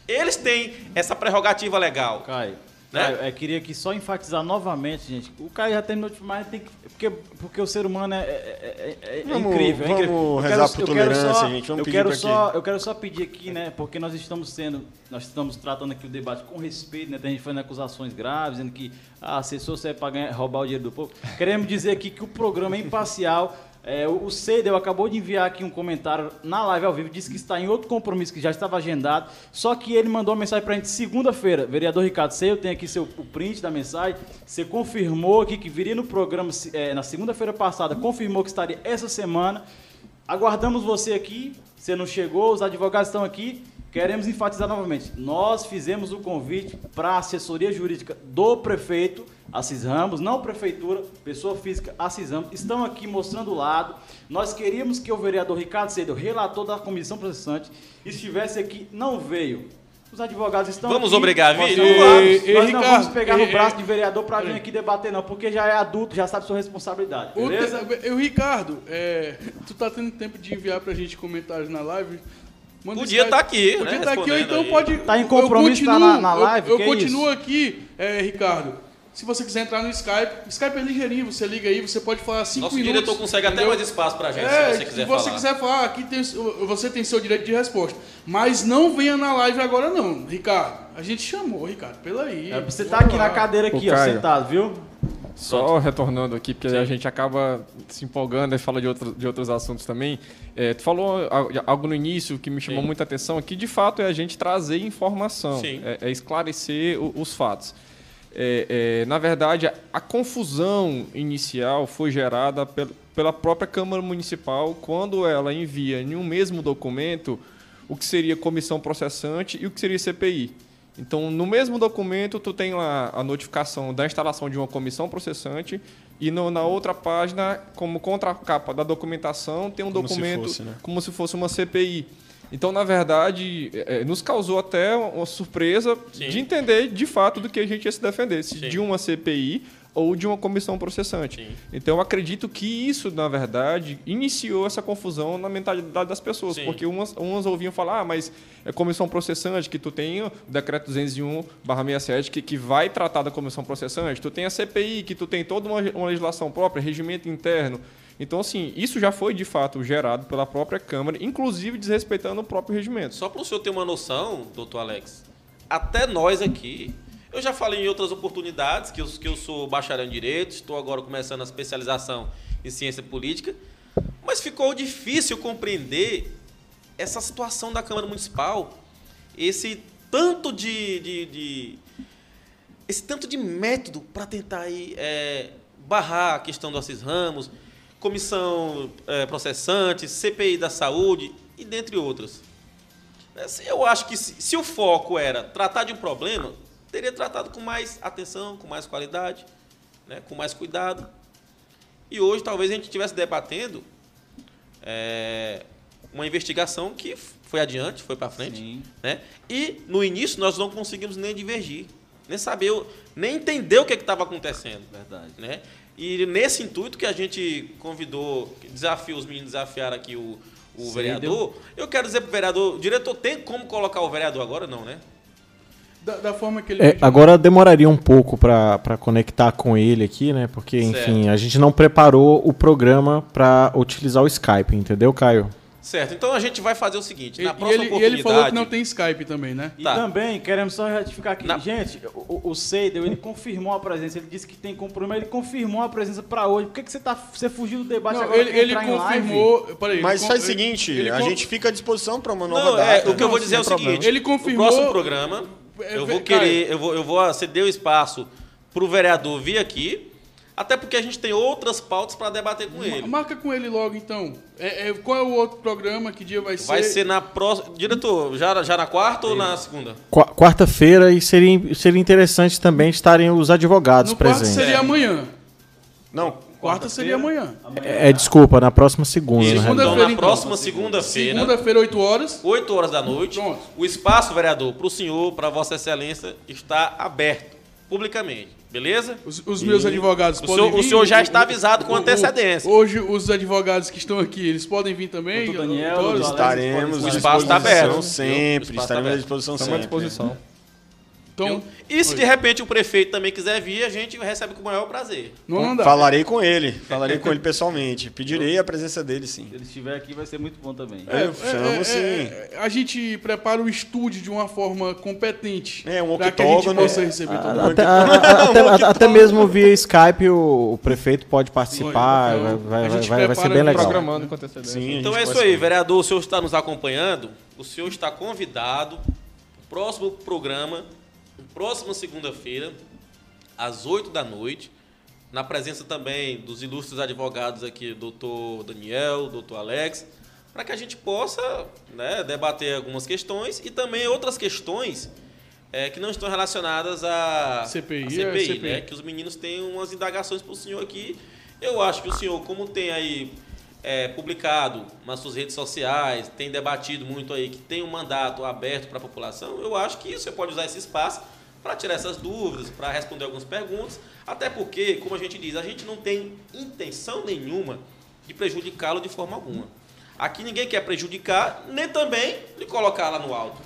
Eles têm essa prerrogativa legal.
Caio,
Né?
Caio, eu queria aqui só enfatizar novamente, gente. O Caio já terminou de mas tem que. Porque, porque o ser humano é, é- é- é- é
Vamos-
incrível. é
vamos
incrível. Eu
rezar
quero-
por
eu
tolerância,
só-
gente. Vamos
eu
pedir
quero só, Eu quero só pedir aqui, né? Porque nós estamos sendo. Nós estamos tratando aqui o debate com respeito, né? Tem gente fazendo acusações graves, dizendo que ah, assessor serve para ganhar- roubar o dinheiro do povo. Queremos dizer aqui que o programa é imparcial. É, o Cedel acabou de enviar aqui um comentário na live ao vivo, disse que está em outro compromisso que já estava agendado, só que ele mandou uma mensagem para a gente segunda-feira. Vereador Ricardo Sei, eu tenho aqui seu, o print da mensagem. Você confirmou aqui que viria no programa é, na segunda-feira passada, confirmou que estaria essa semana. Aguardamos você aqui. Você não chegou, os advogados estão aqui. Queremos enfatizar novamente. Nós fizemos o convite para a assessoria jurídica do prefeito Assis Ramos, não prefeitura, pessoa física Assis Ramos. Estão aqui mostrando o lado. Nós queríamos que o vereador Ricardo Cedo, relator da comissão processante, estivesse aqui, não veio. Os advogados estão
Vamos
aqui,
obrigar a
vamos.
Nós
Ei,
não
Ricardo,
vamos pegar no braço de vereador para vir aqui debater, não, porque já é adulto, já sabe sua responsabilidade.
O,
Beleza?
te- o Ricardo, é, tu tá tendo tempo de enviar pra gente comentários na live? Manda
Podia
esse
tá aqui,
Podia
né,
estar aqui, ou então
aí.
pode.
Tá em
eu
compromisso, tá
continuo-
na- na
eu-
live,
Eu,
que
continuo
isso?
aqui, é, Ricardo. Se você quiser entrar no Skype, Skype é ligeirinho, você liga aí, você pode falar cinco
Nosso
minutos.
diretor consegue até
entendeu?
mais espaço pra gente,
É,
se você quiser
se você
falar.
quiser falar, aqui tem, você tem seu direito de resposta. Mas não venha na live agora não, Ricardo. A gente chamou, Ricardo, pela aí.
É, você tá aqui na cadeira aqui, ó, sentado, viu?
Só retornando aqui, porque a gente acaba se empolgando e fala de, outros de outros assuntos também. É, tu falou al- algo no início que me chamou
Sim.
muita atenção, que de fato é a gente trazer informação,
Sim.
é, é esclarecer o- os fatos. É, é, na verdade, a, a confusão inicial foi gerada pel- pela própria Câmara Municipal quando ela envia em um mesmo documento o que seria comissão processante e o que seria CPI. Então, no mesmo documento, tu tem lá a notificação da instalação de uma comissão processante e no- na outra página, como contracapa da documentação, tem um
Como se
documento
fosse, né?
como se fosse uma CPI. Então, na verdade, eh, nos causou até uma surpresa
Sim.
de entender de fato do que a gente ia se defender, se de uma CPI ou de uma comissão processante.
Sim.
Então, eu acredito que isso, na verdade, iniciou essa confusão na mentalidade das pessoas,
Sim.
porque umas, umas ouviam falar, ah, mas é comissão processante, que tu tem o decreto 201/67 que, que vai tratar da comissão processante, tu tem a CPI, que tu tem toda uma, uma legislação própria, regimento interno. Então, assim, isso já foi de fato gerado pela própria Câmara, inclusive desrespeitando o próprio regimento.
Só para o senhor ter uma noção, doutor Alex, até nós aqui, eu já falei em outras oportunidades que eu, que eu sou bacharel em Direito, estou agora começando a especialização em Ciência Política, mas ficou difícil compreender essa situação da Câmara Municipal, esse tanto de, de- de- esse tanto de método para tentar aí, é, barrar a questão do Assis Ramos, comissão é, processante, CPI da saúde e dentre outras. Eu acho que se, se o foco era tratar de um problema, teria tratado com mais atenção, com mais qualidade, né, com mais cuidado. E hoje talvez a gente estivesse debatendo é, uma investigação que foi adiante, foi para frente.
Sim.
Né? E no início nós não conseguimos nem divergir, nem saber, nem entender o que estava acontecendo.
Verdade.
Né? E nesse intuito que a gente convidou, desafiou os meninos desafiaram aqui o, o
Sim,
vereador, eu quero dizer vereador, o diretor tem como colocar o vereador agora? Não, né?
Da, da forma que ele
É, agora demoraria um pouco para conectar com ele aqui, né? Porque, enfim, a gente não preparou o programa para utilizar o Skype, entendeu, Caio?
Certo, então a gente vai fazer o seguinte,
E,
na
e
próxima
ele, e
oportunidade...
ele falou que não tem Skype também, né?
E
Tá.
também, queremos só ratificar aqui.
Na-
Gente, o, o Seidel, ele confirmou a presença. Ele disse que tem compromisso, ele confirmou a presença pra hoje. Por que, que você, tá, você fugiu do debate
Não,
agora?
ele, ele confirmou. Peraí,
Mas
ele
faz o seguinte,
ele
a gente fica à disposição para uma nova
Não,
data.
é, o que eu vou
Não,
dizer é o seguinte,
Ele confirmou-
o próximo programa,
É,
eu vou querer, eu vou, eu vou ceder o espaço pro vereador vir aqui, até porque a gente tem outras pautas para debater com ele.
Marca com ele logo, então. É, é, qual é o outro programa? Que dia vai ser?
Vai ser na próxima... Diretor, já, já na quarta ou na segunda?
Qua- Quarta-feira e seria, seria interessante também estarem os advogados
No quarto
presentes.
seria amanhã.
Não,
Quarta seria amanhã.
É, é, desculpa, na próxima segunda,
Isso,
na
Segunda-
então na
então.
próxima segunda-feira,
Segunda-feira, 8 horas.
8 horas da noite,
Pronto.
o espaço, vereador, para o senhor, para Vossa Excelência, está aberto publicamente, beleza?
Os, os meus advogados
O
podem
senhor- o
vir.
senhor já está avisado com antecedência.
hoje, os advogados que estão aqui, eles podem vir também?
Doutor Daniel,
estaremos
O
à
espaço tá
disposição
aberto. O
sempre,
tá
estaremos à disposição
Estamos à
sempre.
Então,
E se de repente o prefeito também quiser vir, a gente recebe com o maior prazer.
não, não dá.
Falarei com ele, falarei com ele pessoalmente. Pedirei a presença dele, sim.
Se ele estiver aqui, vai ser muito bom também.
É, eu chamo, sim.
é, a gente prepara o estúdio de uma forma competente.
É, um
Pra que a gente
octógono.
possa receber todo mundo.
Até, até- até mesmo via Skype o, o prefeito pode participar,
Então,
vai,
a
vai,
gente
vai, vai ser
prepara
bem legal.
Programando com.
Sim,
Então é isso aí, vereador, o senhor está nos acompanhando, o senhor está convidado, próximo programa, próxima segunda-feira, às 8 da noite, na presença também dos ilustres advogados aqui, doutor Daniel, doutor Alex, para que a gente possa né, debater algumas questões e também outras questões eh, que não estão relacionadas à
CPI,
à
é,
CPI,
CPI.
né? Que os meninos têm umas indagações para o senhor aqui. Eu acho que o senhor, como tem aí é, publicado nas suas redes sociais, tem debatido muito aí, que tem um mandato aberto para a população, eu acho que você pode usar esse espaço para tirar essas dúvidas, para responder algumas perguntas, até porque, como a gente diz, a gente não tem intenção nenhuma de prejudicá-lo de forma alguma. Aqui ninguém quer prejudicar, nem também de colocar lá no alto.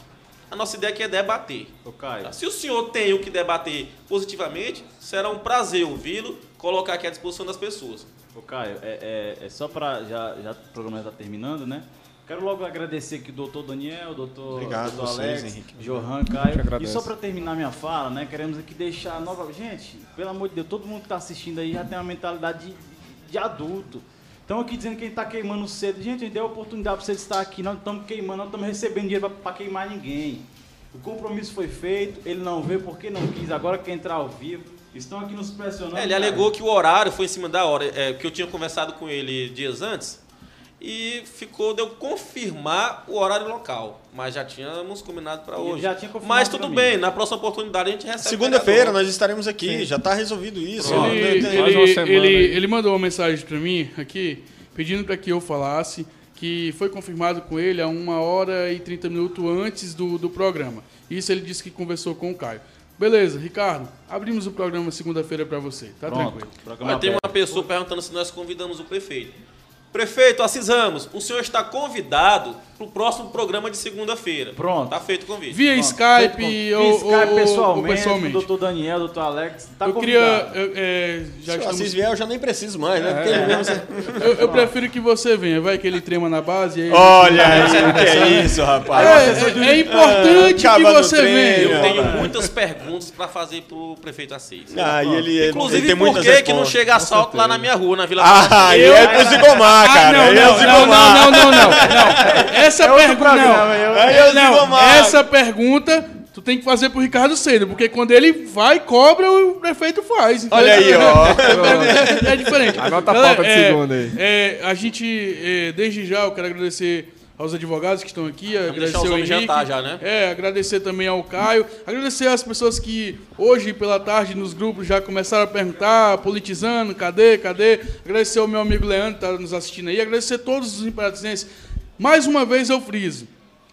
A nossa ideia aqui é debater.
Ô, Caio.
Se o senhor tem o que debater positivamente, será um prazer ouvi-lo, colocar aqui à disposição das pessoas.
Ô, Caio, é, é- é só para já, já o programa já está terminando, né? Quero logo agradecer aqui o doutor Daniel, doutor,
Obrigado
doutor
vocês,
Alex,
Henrique.
Johan, Caio. E só para terminar minha fala, né? Queremos aqui deixar nova. Gente, pelo amor de Deus, todo mundo que está assistindo aí já tem uma mentalidade de, de adulto. Estão aqui dizendo que a gente está queimando cedo. Gente, a gente deu a oportunidade para vocês estar aqui. Nós não estamos queimando, não estamos recebendo dinheiro para queimar ninguém. O compromisso foi feito, ele não veio porque não quis, agora quer entrar ao vivo. Estão aqui nos pressionando.
É, ele
cara.
alegou que o horário foi em cima da hora, é, que eu tinha conversado com ele dias antes e ficou de eu confirmar o horário local, mas já tínhamos combinado para hoje.
já tinha confirmado
mas tudo
mim.
bem, na próxima oportunidade a gente recebe.
Segunda-feira nós estaremos aqui, já está resolvido isso.
Pronto.
Ele, ele, ele, ele mandou uma mensagem para mim aqui, pedindo para que eu falasse que foi confirmado com ele a uma hora e 30 minutos antes do, do programa. Isso ele disse que conversou com o Caio. Beleza, Ricardo, abrimos o programa segunda-feira para você, tá
Pronto,
tranquilo.
programa
Olha, tem uma pessoa perguntando se nós convidamos o prefeito. Prefeito, Assis Ramos, o senhor está convidado para o próximo programa de segunda-feira.
Pronto.
Tá feito o convite.
Via
Pronto,
Skype,
com-
ou,
via Skype
ou-
pessoalmente,
ou pessoalmente.
o doutor Daniel, doutor Alex. Tá
eu
convidado.
queria. eu, é, já
Se o
estamos
Assis vier, eu já nem preciso mais, né? Porque ele mesmo-
Eu, eu prefiro que você venha, vai que ele trema na base. e aí-
Olha aí, o que é isso, rapaz?
É, é, é importante que
Acaba no
você venha.
Eu tenho muitas perguntas para fazer para o prefeito Assis.
Ah, e ele, ele
Inclusive,
tem
por que, que não chega assalto lá na minha rua, na Vila
Ah, e
Eu-
é pro Zigomar,
Ah,
cara.
não,
é
não,
o
não, não, não, não, não, não. Essa pergunta,
programa,
não.
eu-
é o
não,
Zigomar.
essa pergunta tu tem que fazer pro Ricardo Cedo, porque quando ele vai, cobra, o prefeito faz. entendeu?
Olha aí, ó.
É, é diferente.
Anota a pauta de
é,
segunda aí.
é, a gente, é, desde já, eu quero agradecer aos advogados que estão aqui, agradecer
deixar os
ao
homens
Henrique,
jantar já, né?
É, agradecer também ao Caio, agradecer às pessoas que hoje pela tarde nos grupos já começaram a perguntar, politizando, cadê, cadê? Agradecer ao meu amigo Leandro que está nos assistindo aí, agradecer a todos os imperatrizenses. Mais uma vez eu friso,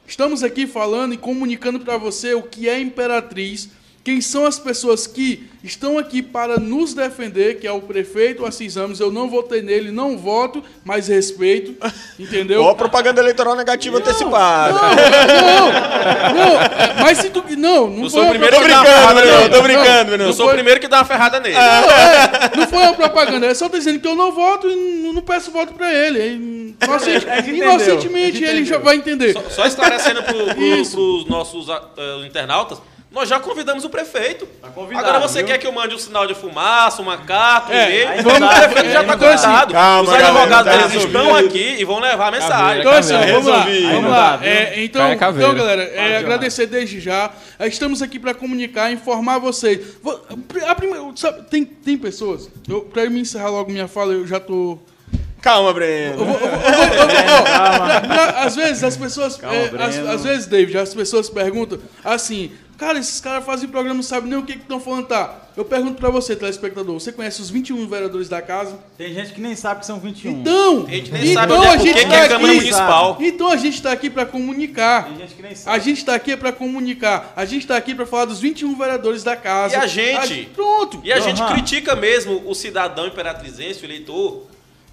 estamos aqui falando e comunicando para você o que é Imperatriz, quem são as pessoas que estão aqui para nos defender, que é o prefeito Assis Ramos, eu não votei nele, não voto, mas respeito, entendeu?
Ó, propaganda eleitoral negativa antecipada.
Não, não, é, mas se tu. Não, não
sou o primeiro que dá ferrada nele.
tô brincando,
Eu
Bruno.
sou o primeiro que dá uma ferrada nele.
É, não foi uma propaganda, é só dizendo que eu não voto e não, não peço voto pra ele. Inocente-
entendeu,
inocentemente
gente
ele já vai entender.
Só, só esclarecendo para os nossos eh, internautas, nós já convidamos o prefeito.
Tá convidado,
Agora você
viu?
quer que eu mande um sinal de fumaça, uma carta, um
É,
e-mail?
aí
O prefeito já está convidado.
Calma,
os
galera,
advogados
tá
deles estão aqui e vão levar a mensagem.
Então, assim,
Caveira,
vamos lá. Vamos lá. É, então, então, galera, é, agradecer desde já. É, Estamos aqui para comunicar, informar vocês. A primeira, sabe, tem, tem pessoas. Eu, pra me encerrar logo minha fala, eu já tô.
Calma, Breno.
às vezes as pessoas.
Calma,
é,
Breno.
às vezes, David, as pessoas perguntam assim. Cara, esses caras fazem programa, não sabem nem o que estão falando. Tá, eu pergunto pra você, telespectador. Você conhece os 21 vereadores da casa?
Tem gente que nem sabe que são 21.
Então,
A gente nem
então
sabe é,
a gente
que que é
tá
Câmara
aqui-
Municipal.
Então a gente tá aqui pra comunicar.
Tem gente que nem
A
sabe.
gente tá aqui pra comunicar. A gente tá aqui pra falar dos 21 vereadores da casa.
E a gente?
pronto.
E a gente
Johan.
critica mesmo o cidadão imperatrizense, o eleitor,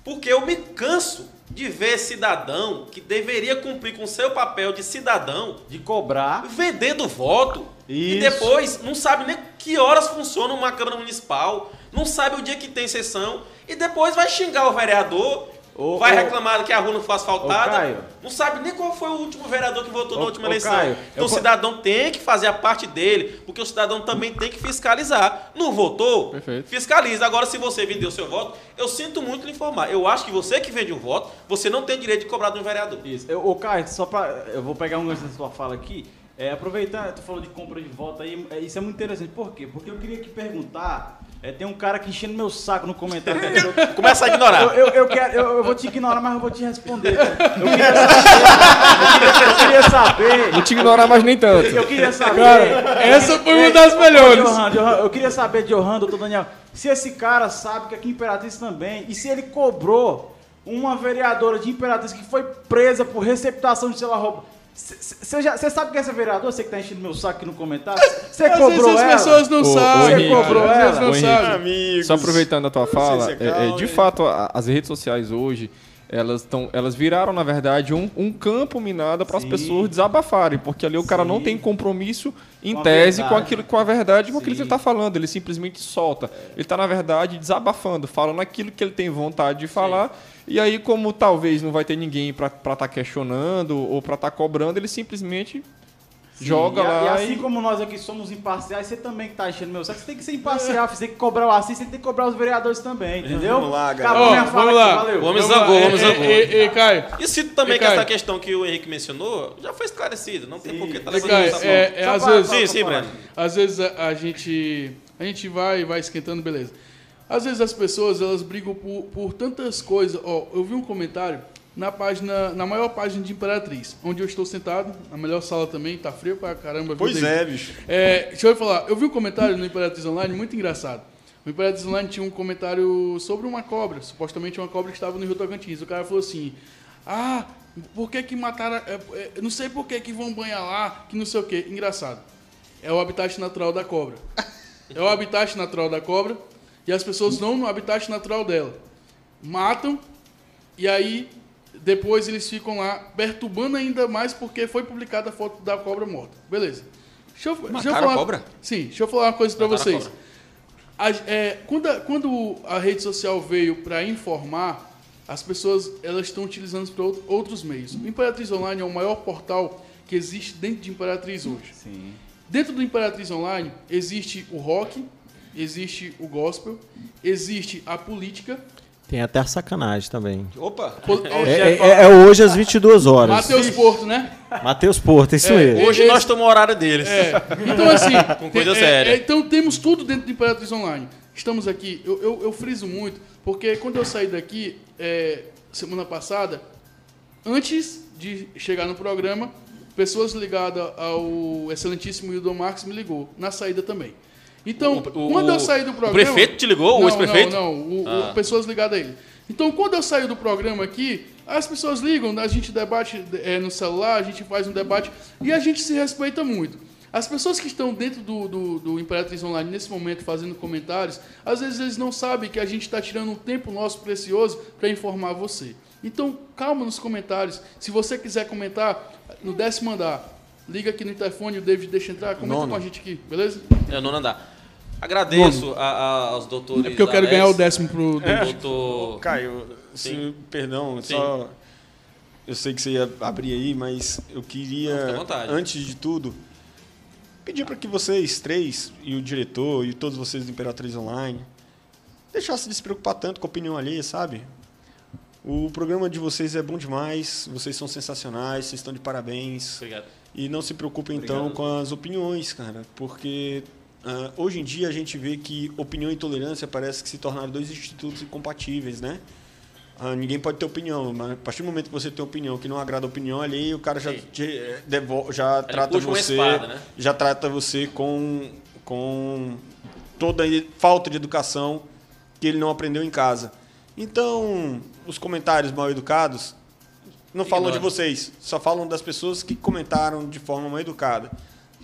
porque eu me canso de ver cidadão que deveria cumprir com seu papel de cidadão
De cobrar.
vendendo voto e
Isso.
depois não sabe nem que horas funciona uma Câmara Municipal, não sabe o dia que tem sessão e depois vai xingar o vereador,
Ô,
vai
ô.
reclamar que a rua não foi asfaltada,
Ô, Caio.
não sabe nem qual foi o último vereador que votou na última eleição.
Caio,
então o cidadão tem que fazer a parte dele, porque o cidadão também tem que fiscalizar. Não votou?
Perfeito.
Fiscaliza. Agora, se você vendeu seu voto, eu sinto muito lhe informar. Eu acho que você que vende um voto, você não tem direito de cobrar de um vereador.
Isso. Eu, ô, Caio, só pra. Eu vou pegar um gancho da sua fala aqui. É, aproveitando, tu falou de compra de voto aí, é, isso é muito interessante. Por quê? Porque eu queria aqui perguntar. É, tem um cara aqui enchendo meu saco no comentário. Eu,
Começa a ignorar.
eu, eu, eu quero, eu, eu vou te ignorar, mas eu vou te responder. cara. Eu queria saber. Eu queria saber.
Não te ignorar mais nem tanto.
Eu queria saber.
Cara, essa foi uma das melhores.
Johan, Johan, eu queria saber de Johan, doutor Daniel, se esse cara sabe que aqui em Imperatriz também, e se ele cobrou uma vereadora de Imperatriz que foi presa por receptação de celular roubo. Você sabe que essa vereadora, você que tá enchendo meu saco aqui no comentário, você cobrou
as
ela?
pessoas não sabem. Vezes
cobrou ela?
não sabem.
Só aproveitando a tua fala,
é
é- é, de fato, a- as redes sociais hoje, elas, tão, elas viraram, na verdade, um, um campo minado para as
Sim.
pessoas desabafarem, porque ali o cara não
Sim.
tem compromisso em
Com
tese com, aquilo, com a verdade, com aquilo que
Sim.
ele está falando. Ele simplesmente solta. Ele está, na verdade, desabafando, falando aquilo que ele tem vontade de falar. E aí, como talvez não vai ter ninguém para estar questionando ou para estar cobrando, ele simplesmente
Sim,
joga
e,
lá.
E assim como nós aqui somos imparciais, você também que tá enchendo meu saco, você tem que ser imparcial, você tem que cobrar o Assis, você tem que cobrar os vereadores também, entendeu?
Vamos lá, galera.
Acabou
Ó,
minha fala
vamos
aqui,
lá.
valeu.
Homem
Vamos lá. É,
zangou.
é, é, é, Caio,
E cito também
E,
que essa questão que o Henrique mencionou já foi esclarecida. Não tem por que estar
É, Caio,
essa
é, é, às vezes,
Sim, sim. Breno.
Às vezes a, a gente a gente vai vai esquentando, beleza. Às vezes as pessoas elas brigam por, por tantas coisas. Ó, eu vi um comentário na página, na maior página de Imperatriz, onde eu estou sentado, na melhor sala também, tá frio pra caramba.
Pois é, bicho.
É, deixa eu falar, eu vi um comentário no Imperatriz Online muito engraçado. O Imperatriz Online tinha um comentário sobre uma cobra, supostamente uma cobra que estava no Rio Tocantins. O cara falou assim: Ah, por que que mataram. é, é, não sei por que que vão banhar lá, que não sei o quê. Engraçado. É o habitat natural da cobra. É o habitat natural da cobra e as pessoas vão no habitat natural dela. Matam e aí depois eles ficam lá perturbando ainda mais porque foi publicada a foto da cobra morta. Beleza. Deixa eu, deixa eu falar,
a cobra?
Sim, deixa eu falar uma coisa pra
Mataram a
vocês. A- é, quando, a, quando a rede social veio para informar, as pessoas elas estão utilizando para outros meios. O Imperatriz Online é o maior portal que existe dentro de Imperatriz hoje.
Sim.
Dentro do Imperatriz Online existe o rock, existe o gospel, existe a política.
Tem até a sacanagem também.
Opa!
É,
é,
é- é hoje às 22 horas.
Matheus Porto, né?
Matheus Porto, isso
É,
mesmo.
Hoje
Esse-
nós estamos no horário deles.
É, então assim,
Com coisa
tem-
séria.
é, então temos tudo dentro do Imperatriz Online. Estamos aqui, eu, eu, eu friso muito, porque quando eu saí daqui, é, semana passada, antes de chegar no programa, pessoas ligadas ao excelentíssimo Hildon Marques me ligou, na saída também. Então,
O- o-
quando eu saí do
o
programa...
prefeito te ligou, o
Não,
ex-prefeito?
Não, não, o- o-
Ah.
pessoas ligadas a ele. Então, quando eu saio do programa aqui, as pessoas ligam, a gente debate é, no celular, a gente faz um debate e a gente se respeita muito. As pessoas que estão dentro do, do, do Imperatriz Online nesse momento fazendo comentários, às vezes eles não sabem que a gente está tirando um tempo nosso precioso para informar você. Então, calma nos comentários. Se você quiser comentar no décimo andar, liga aqui no interfone, o David deixa entrar, comenta
Nono.
com a gente aqui, beleza?
É o nono andar. Agradeço a- a- aos doutores.
É porque eu quero
Alex,
ganhar o décimo pro David.
Doutor.
Caio,
Sim.
se, perdão,
Sim.
só. Eu sei que você ia abrir aí, mas eu queria,
fica à vontade.
antes de tudo, pedir para que vocês três, e o diretor, e todos vocês do Imperatriz Online, deixassem de se preocupar tanto com a opinião alheia, sabe? O programa de vocês é bom demais, vocês são sensacionais, vocês estão de parabéns.
Obrigado.
E não se preocupe então com as opiniões, cara, porque ah, hoje em dia a gente vê que opinião e tolerância parece que se tornaram dois institutos incompatíveis, né? Ah, ninguém pode ter opinião, mas a partir do momento que você tem opinião que não agrada a opinião alheia, o cara já, te, eh, devo- já trata você,
espada, né?
já trata você com com toda a falta de educação que ele não aprendeu em casa. Então, os comentários mal educados não falam de
Ignora.
vocês, só falam das pessoas que comentaram de forma mal educada.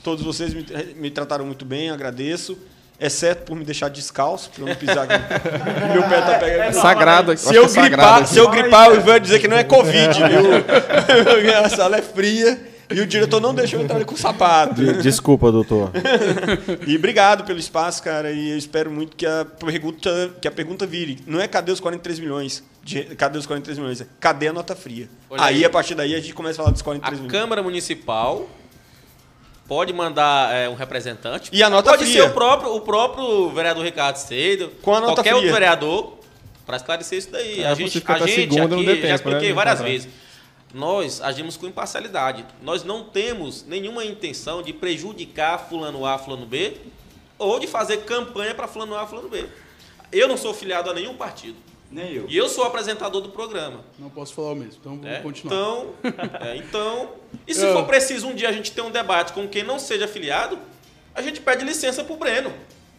Todos vocês me, me trataram muito bem, agradeço. Exceto por me deixar descalço, para eu não pisar aqui. Meu pé tá pegando.
É sagrado, eu
Se eu,
é sagrado
gripar,
aqui.
se eu gripar, eu vou dizer que não é Covid, viu? A sala é fria e o diretor não deixou eu entrar com sapato.
De- Desculpa, doutor.
E obrigado pelo espaço, cara. E eu espero muito que a pergunta, que a pergunta vire. Não é cadê os 43 milhões? De, cadê os 43 milhões? É cadê a nota fria? Aí,
aí.
a partir daí, a gente começa a falar dos
A
43 milhões.
Câmara Municipal pode mandar é, um representante.
E a nota
pode
fria?
ser o próprio, o próprio vereador Ricardo
nota
qualquer
fria.
outro vereador, para esclarecer isso daí.
É,
a
você
gente, a gente
segunda,
aqui, já
tempo, né,
expliquei
de
várias vezes, nós agimos com imparcialidade. Nós não temos nenhuma intenção de prejudicar fulano A, fulano B, ou de fazer campanha para fulano A, fulano B. Eu não sou filiado a nenhum partido.
Nem eu.
E eu sou apresentador do programa.
Não posso falar o mesmo, então vou
né?
continuar.
Então, é, então, e se
Eu-
for preciso um dia a gente ter um debate com quem não seja afiliado, a gente pede licença pro Breno,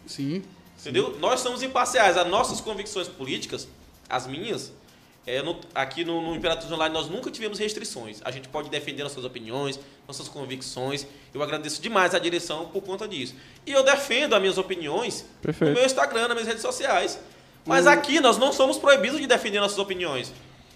Sim.
entendeu? Nós somos imparciais, as nossas convicções políticas, as minhas, é, no- aqui no, no Imperatriz Online nós nunca tivemos restrições. A gente pode defender nossas opiniões, nossas convicções. Eu agradeço demais a direção por conta disso. E eu defendo as minhas opiniões
Perfeito.
no meu Instagram, nas minhas redes sociais. Mas aqui nós não somos proibidos de defender nossas opiniões.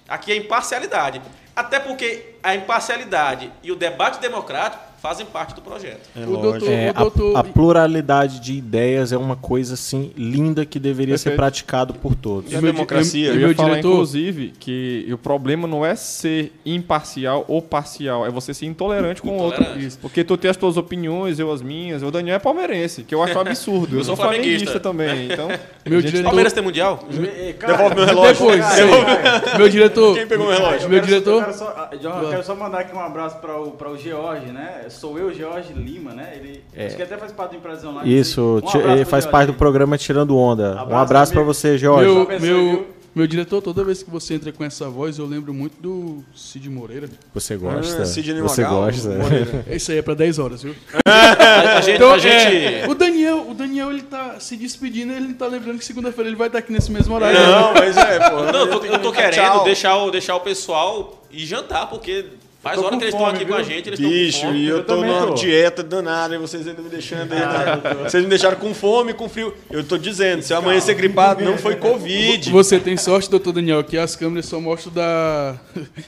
Aqui é imparcialidade. Até porque a imparcialidade e o debate democrático fazem parte do projeto.
É
O
lógico.
doutor-
É,
o doutor-
a, a pluralidade de ideias é uma coisa assim linda que deveria ser
Perfeito.
praticado por todos.
E a democracia?
e
Eu
meu
ia falar,
diretor-
inclusive, que o problema não é ser imparcial ou parcial, é você ser intolerante com o outro. Isso. Porque tu tem as tuas opiniões, eu as minhas. O Daniel é palmeirense, que eu acho um absurdo. Eu,
Eu sou
flamenguista
flamenguista.
também. Então,
Meu
gente-
diretor-
Palmeiras tem mundial?
Devolve meu relógio.
Depois,
Devolve-
meu diretor.
Quem pegou meu relógio?
Meu
Eu
diretor-
Eu quero, só, ah, eu quero só mandar aqui um abraço para o, pra o George, né? Sou eu, George Lima, né? Ele
É.
acho que até faz parte do Empresa Online.
Isso,
Um abraço
ele faz
George
parte do programa Tirando Onda. um
Abraço,
abraço pra
amigo.
você, Jorge.
Meu, meu, meu diretor, toda vez que você entra com essa voz, eu lembro muito do Cid Moreira.
Você gosta?
Ah, Sidney
você
Magal,
gosta?
Moreira.
Esse aí é pra 10 horas, viu?
A, a gente,
Então,
a gente-
é, o Daniel, o Daniel, ele tá se despedindo, ele tá lembrando que segunda-feira ele vai estar aqui nesse mesmo horário.
Não, mas é, pô.
Não, eu tô, eu tô querendo deixar o, deixar o pessoal ir jantar, porque faz hora que eles estão aqui com a
viu?
gente, eles estão com
Bicho,
fome.
e eu
Eu
tô numa
tô.
dieta danada e vocês ainda me deixando aí. né? Vocês me deixaram com fome, com frio. Eu tô dizendo, se eu amanhecer gripado, não foi Covid.
Você tem sorte, doutor Daniel, que as câmeras só mostram da.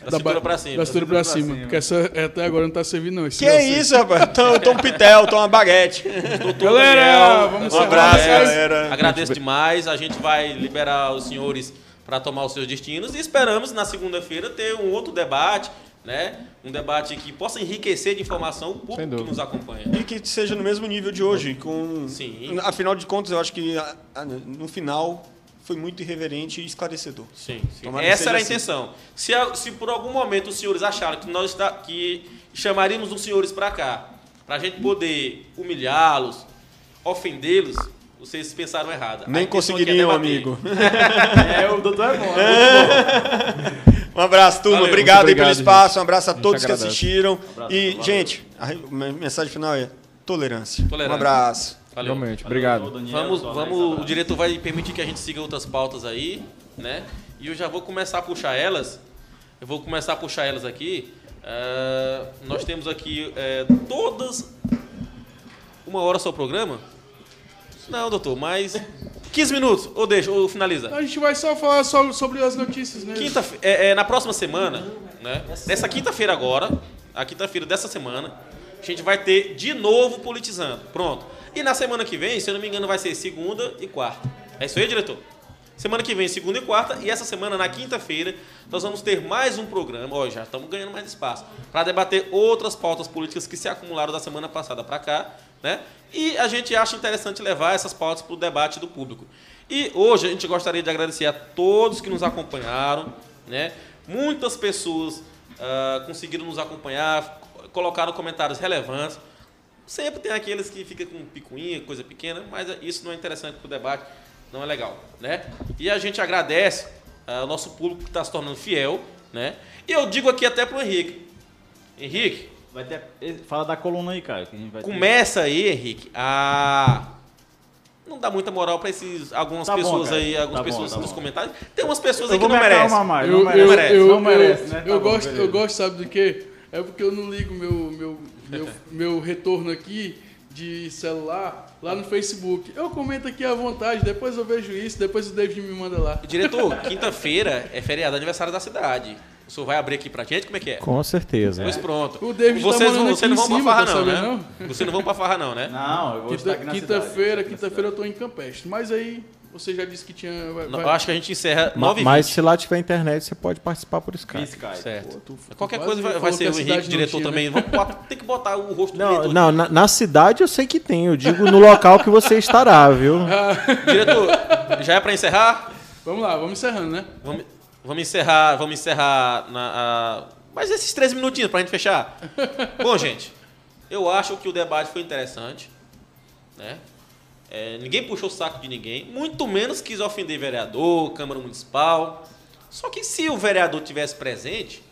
Da,
cintura
ba-
pra cima.
Da cintura pra
pra
cima.
cima.
Porque essa até agora não tá servindo, não. Esse
Que é
negócio aí.
isso, rapaz? Eu tô, eu tô um pitel, tô uma baguete.
Galera, vamos
Um abraço,
mas-
galera.
Agradeço demais. A gente vai liberar os senhores para tomar os seus destinos e esperamos na segunda-feira ter um outro debate, né? Um debate que possa enriquecer de informação o público que nos acompanha.
E que seja no mesmo nível de hoje. Com...
Sim.
Afinal de contas, eu acho que a- a- no final foi muito irreverente e esclarecedor.
Sim, sim. Essa era a
assim.
intenção. Se, se por algum momento os senhores acharam que nós está, que chamaríamos os senhores para cá, para a gente poder humilhá-los, ofendê-los, vocês pensaram errado.
Nem
é
conseguiriam,
debater.
amigo.
É, o doutor é bom. É
Um abraço, turma.
Valeu.
obrigado,
Muito
aí pelo
obrigado,
espaço. Um abraço a todos que assistiram.
Abraço,
e,
valeu.
gente, a mensagem final é tolerância.
Tolerância.
Um abraço.
Valeu.
realmente, obrigado.
Vamos, vamos, o diretor vai permitir que a gente siga outras pautas aí, né? E eu já vou começar a puxar elas. Eu vou começar a puxar elas aqui. Ah, nós temos aqui eh, todas. Uma hora só o programa? Não, doutor, mas. 15 minutos, ou deixa, ou finaliza.
A gente vai só falar só sobre as notícias, né?
Quinta, é, é, na próxima semana, né? Nessa quinta-feira agora, a quinta-feira dessa semana, a gente vai ter de novo politizando. Pronto. E na semana que vem, se eu não me engano, vai ser segunda e quarta. É isso aí, diretor? Semana que vem, segunda e quarta, e essa semana, na quinta-feira, nós vamos ter mais um programa. Ó, já estamos ganhando mais espaço. Para debater outras pautas políticas que se acumularam da semana passada para cá, né? E a gente acha interessante levar essas pautas para o debate do público. E hoje a gente gostaria de agradecer a todos que nos acompanharam, né? Muitas pessoas ah, conseguiram nos acompanhar, colocaram comentários relevantes. Sempre tem aqueles que ficam com picuinha, coisa pequena, mas isso não é interessante para o debate, não é legal, né? E a gente agradece ah, ao nosso público que está se tornando fiel, né? E eu digo aqui até para o Henrique. Henrique,
Vai ter, fala da coluna aí, Caio. Que a gente vai ter.
começa aí, Henrique, a não dá muita moral para esses algumas
Tá bom,
pessoas
cara.
aí, algumas
Tá bom,
pessoas
tá
nos
bom.
comentários. Tem umas pessoas
Eu
aí que não
me
merecem.
mais.
Eu,
não merece.
eu,
merece.
eu,
não merece,
eu,
né? Tá
eu
bom,
gosto,
beleza.
eu gosto, sabe do quê? É porque eu não ligo meu, meu, meu, meu retorno aqui de celular lá no Facebook. Eu comento aqui à vontade, depois eu vejo isso, depois o David me manda lá.
Diretor, quinta-feira é feriado aniversário da cidade. O senhor vai abrir aqui pra gente? Como é que é?
Com certeza.
Pois pronto.
O David tá
vocês, não,
aqui
vocês não vão pra farra,
tá
não, né?
sabendo,
Vocês não vão pra farra, não, né?
Não, eu vou estar
Quinta-
aqui na
Quinta-feira,
cidade.
quinta-feira eu tô em Campestre. Mas aí você já disse que tinha. vai-
Não,
vai-
Eu acho que a gente encerra
Ma-
9 h
Mas se lá tiver internet, você pode participar por Skype.
Sky.
Certo.
Pô, tu-
Qualquer
tu
coisa vai, vai ser o Henrique,
não
diretor
tinha,
também.
né?
Vamos tem que botar o rosto do
Não,
diretor.
não na, na cidade eu sei que tem. Eu digo no local que você estará, viu?
Diretor, já é pra encerrar?
Vamos lá, vamos encerrando, né?
Vamos, vamos encerrar, vamos encerrar na, a- mais esses três minutinhos pra gente fechar. Bom, gente, eu acho que o debate foi interessante, né? É, ninguém puxou o saco de ninguém, muito menos quis ofender vereador, Câmara Municipal. Só que se o vereador tivesse presente,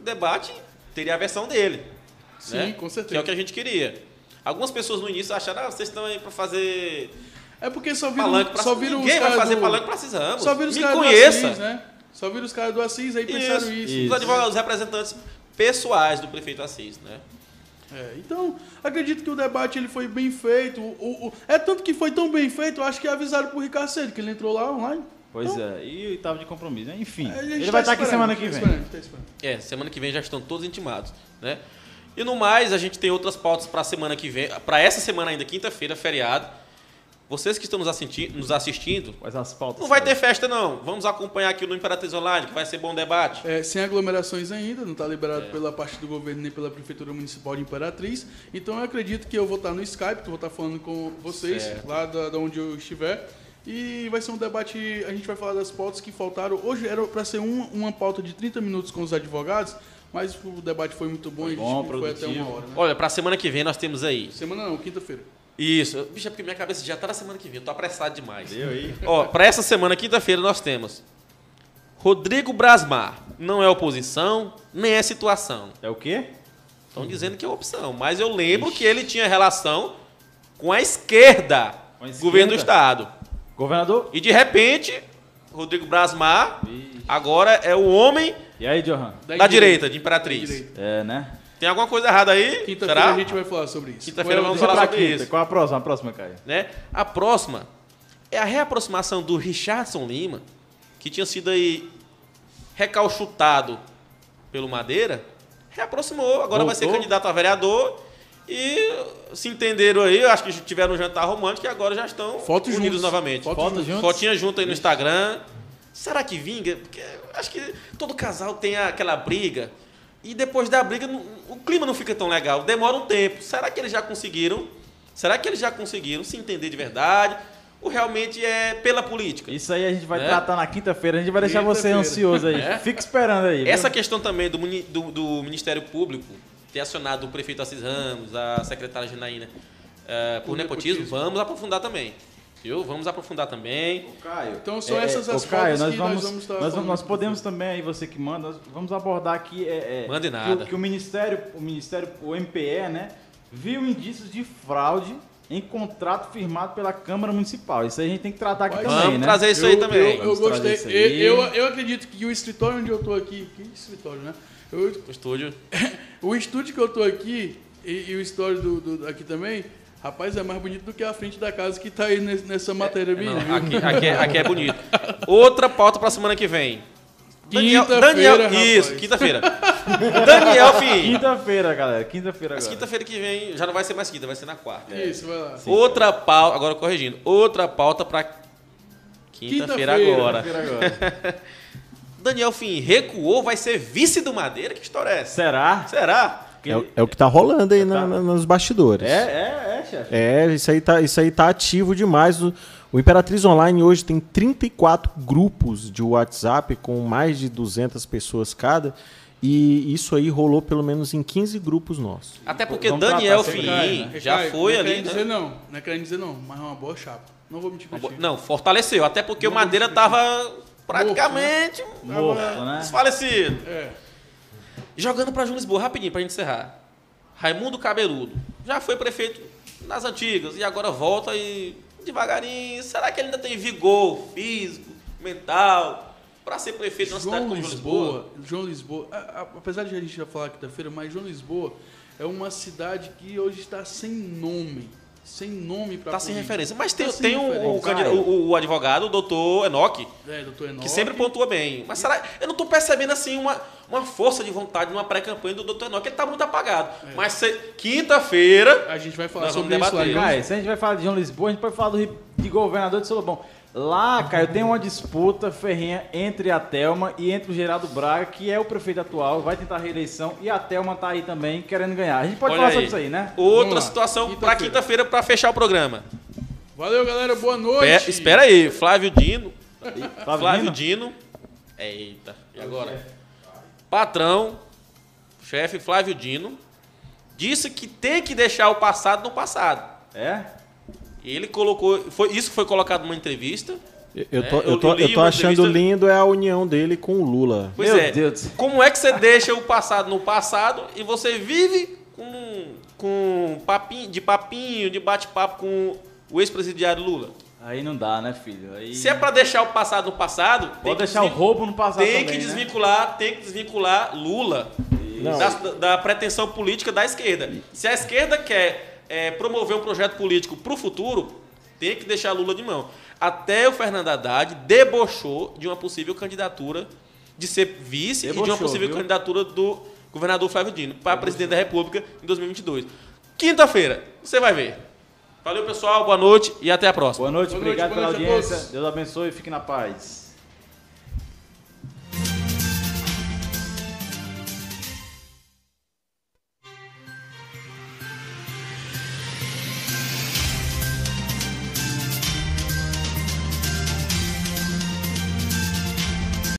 o debate teria a versão dele.
Sim,
né?
com certeza.
Que é o que a gente queria. Algumas pessoas no início acharam, ah, vocês estão aí pra fazer
É porque só viram, só viram
Ninguém
os
vai fazer
do,
palanque pra Cisramos.
Só viram os
Me
caras
conheça.
Assis, né? Só viram os caras do Assis, aí pensaram isso.
Os advogados, os representantes pessoais do prefeito Assis, né?
É, então, acredito que o debate ele foi bem feito. O, o- o- é tanto que foi tão bem feito, eu acho que avisaram pro Ricardo Cedo, que ele entrou lá online.
Pois é, e oitavo de compromisso. né? Enfim,
gente
ele
tá
vai estar aqui
esperando,
semana
a
que
tá
vem.
esperando, tá esperando.
É, semana que vem já estão todos intimados, né? E no mais, a gente tem outras pautas para semana que vem, para essa semana ainda, quinta-feira, feriado. Vocês que estão nos assistindo, nos assistindo,
Quais as pautas?
não vai ter festa não. Vamos acompanhar aqui no Imperatriz Online, que vai ser bom debate.
É, sem aglomerações ainda, não está liberado
É.
pela parte do governo nem pela Prefeitura Municipal de Imperatriz. Então eu acredito que eu vou estar no Skype, que eu vou estar falando com vocês,
Certo.
lá da, da onde eu estiver. E vai ser um debate, a gente vai falar das pautas que faltaram. Hoje era para ser uma, uma pauta de 30 minutos com os advogados, mas o debate foi muito bom e a gente
bom,
foi até uma hora. Né?
Olha, para semana que vem nós temos aí.
Semana não, quinta-feira.
Isso. Bicho, é porque minha cabeça já tá na semana que vem, eu tô apressado demais.
Eu aí.
Ó, para essa semana, quinta-feira, nós temos Rodrigo Brasmar. Não é oposição, nem é situação.
É o quê?
Estão dizendo que é opção, mas eu lembro que ele tinha relação com a esquerda,
Com a esquerda?
governo do estado.
Governador?
E de repente, Rodrigo Brasmar
Ixi.
agora é o homem
E aí, Johan?
da, direita, de Imperatriz.
Da direita.
É, né?
Tem alguma coisa errada aí?
Quinta-feira a gente vai falar sobre isso.
Quinta-feira vamos falar sobre
quinta.
isso.
Qual a próxima? A próxima, Caio.
né? A próxima é a reaproximação do Richardson Lima, que tinha sido aí recalchutado pelo Madeira, reaproximou, agora vai ser
Voltou?
candidato a vereador e se entenderam aí, eu acho que tiveram um jantar romântico e agora já estão
Fotos
unidos
juntos.
novamente.
Fotos
Fotos juntos.
Fotinha junto aí no Instagram. Será que vinga? Porque eu acho que todo casal tem aquela briga. E depois da briga, o clima não fica tão legal. Demora um tempo. Será que eles já conseguiram? Será que eles já conseguiram se entender de verdade? Ou realmente é pela política?
Isso aí a gente vai
Né?
tratar na quinta-feira. A gente vai deixar você ansioso aí.
É?
Fica esperando aí. viu?
Essa questão também do, do- do Ministério Público ter acionado o prefeito Assis Ramos, a secretária Janaína, eh, por,
Por
nepotismo,
nepotismo.
vamos aprofundar também. Viu? Vamos aprofundar também.
Caio.
Então são essas as
ô, Caio, nós
que
vamos,
nós vamos estar
nós,
falando
nós podemos também, aí você que manda, nós vamos abordar aqui é, é,
Mande
que o-
nada.
Que, o Ministério, o Ministério, o MPE, né, viu indícios de fraude em contrato firmado pela Câmara Municipal. Isso aí a gente tem que tratar aqui
Vamos
também, né?
trazer isso
eu,
aí também.
Eu, eu
Vamos trazer
gostei.
isso aí.
Eu, eu acredito que o escritório onde eu tô aqui. Que escritório, né? Eu-
O estúdio.
o estúdio que eu tô aqui e, e o estúdio do, do- aqui também, rapaz, é mais bonito do que a frente da casa que tá aí nes- nessa matéria minha.
Não,
viu?
aqui, aqui é, aqui é bonito. Outra pauta pra semana que vem. Daniel,
rapaz.
isso, quinta-feira. Daniel Fim.
Quinta-feira, galera. Quinta-feira
Mas
agora.
quinta-feira que vem já não vai ser mais quinta, vai ser na quarta.
Isso, vai lá.
Outra pauta, agora corrigindo, outra pauta pra quinta-feira
Quinta-feira.
agora.
Quinta-feira agora.
Daniel Fim recuou, vai ser vice do Madeira? Que história é essa?
Será?
Será?
É, o- é o que tá rolando aí na- na- nos bastidores.
É, é, é, chefe.
É, isso aí tá, isso aí tá ativo demais. O, o Imperatriz Online hoje tem 34 grupos de WhatsApp com mais de 200 pessoas cada. E isso aí rolou pelo menos em 15 grupos nossos.
Até porque
Vamos
Daniel
cair, né?
já foi
não é
ali,
querendo
né?
dizer não, não é querendo dizer não, mas é uma boa chapa. Não vou mentir pra ti.
Não, fortaleceu. Até porque o Madeira tava praticamente
Morto, né?
desfalecido.
É.
Jogando pra João Lisboa, rapidinho, pra gente encerrar. Raimundo Cabeludo. Já foi prefeito nas antigas e agora volta e devagarinho. Será que ele ainda tem vigor físico, mental, pra ser prefeito uma cidade como João Lisboa?
Lisboa, João Lisboa, a- a- apesar de a gente já falar quinta-feira, mas João Lisboa é uma cidade que hoje está sem nome. Sem nome para
Tá sem referência. Mas tem,
Tá
tem o, o,
referência.
candida- o- o advogado, o doutor Enoque,
É, doutor Enoque.
que sempre pontua bem. Mas será. Eu não tô percebendo assim uma, uma força de vontade numa pré-campanha do doutor Enoque. Ele tá muito apagado. Mas se- quinta-feira.
A gente vai falar sobre isso
debater.
Caio, se a gente vai falar de João Lisboa, a gente pode falar do de governador de Solobão. Lá, Caio, tem uma disputa ferrenha entre a Thelma e entre o Geraldo Braga, que é o prefeito atual, vai tentar a reeleição, e a Thelma tá aí também querendo ganhar. A gente pode
Olha
falar
aí.
sobre isso aí, né?
Outra situação pra
Quinta-feira.
pra fechar o programa.
Valeu, galera. Boa noite.
Pe- espera aí, Flávio Dino. Flávio
vindo?
Dino. Eita, e agora? Patrão, chefe Flávio Dino, disse que tem que deixar o passado no passado.
É?
Ele colocou. Foi, isso foi colocado numa entrevista.
Eu, eu
É,
tô,
eu-
eu tô,
eu
tô achando
entrevista-
lindo é a união dele com o Lula.
Pois
Meu
é.
Deus.
Como é que você deixa o passado no passado e você vive com, com papinho, de papinho, de bate-papo com o ex-presidiário Lula?
Aí não dá, né, filho? Aí...
Se é pra deixar o passado no passado, tem
Pode
que
deixar o roubo no passado
tem
também,
que
né?
desvincular, tem que desvincular Lula da, da pretensão política da esquerda. Se a esquerda quer é, promover um projeto político para o futuro, Tem que deixar Lula de mão. Até o Fernando Haddad debochou de uma possível candidatura de ser vice e de uma
Debochou,
possível
viu?
candidatura do governador Flávio Dino para presidente da República em 2022. Quinta-feira, você vai ver. Valeu, pessoal. Boa noite e até a próxima.
Boa noite,
Boa noite,
obrigado
boa
pela
noite
audiência. Deus abençoe e fique na paz.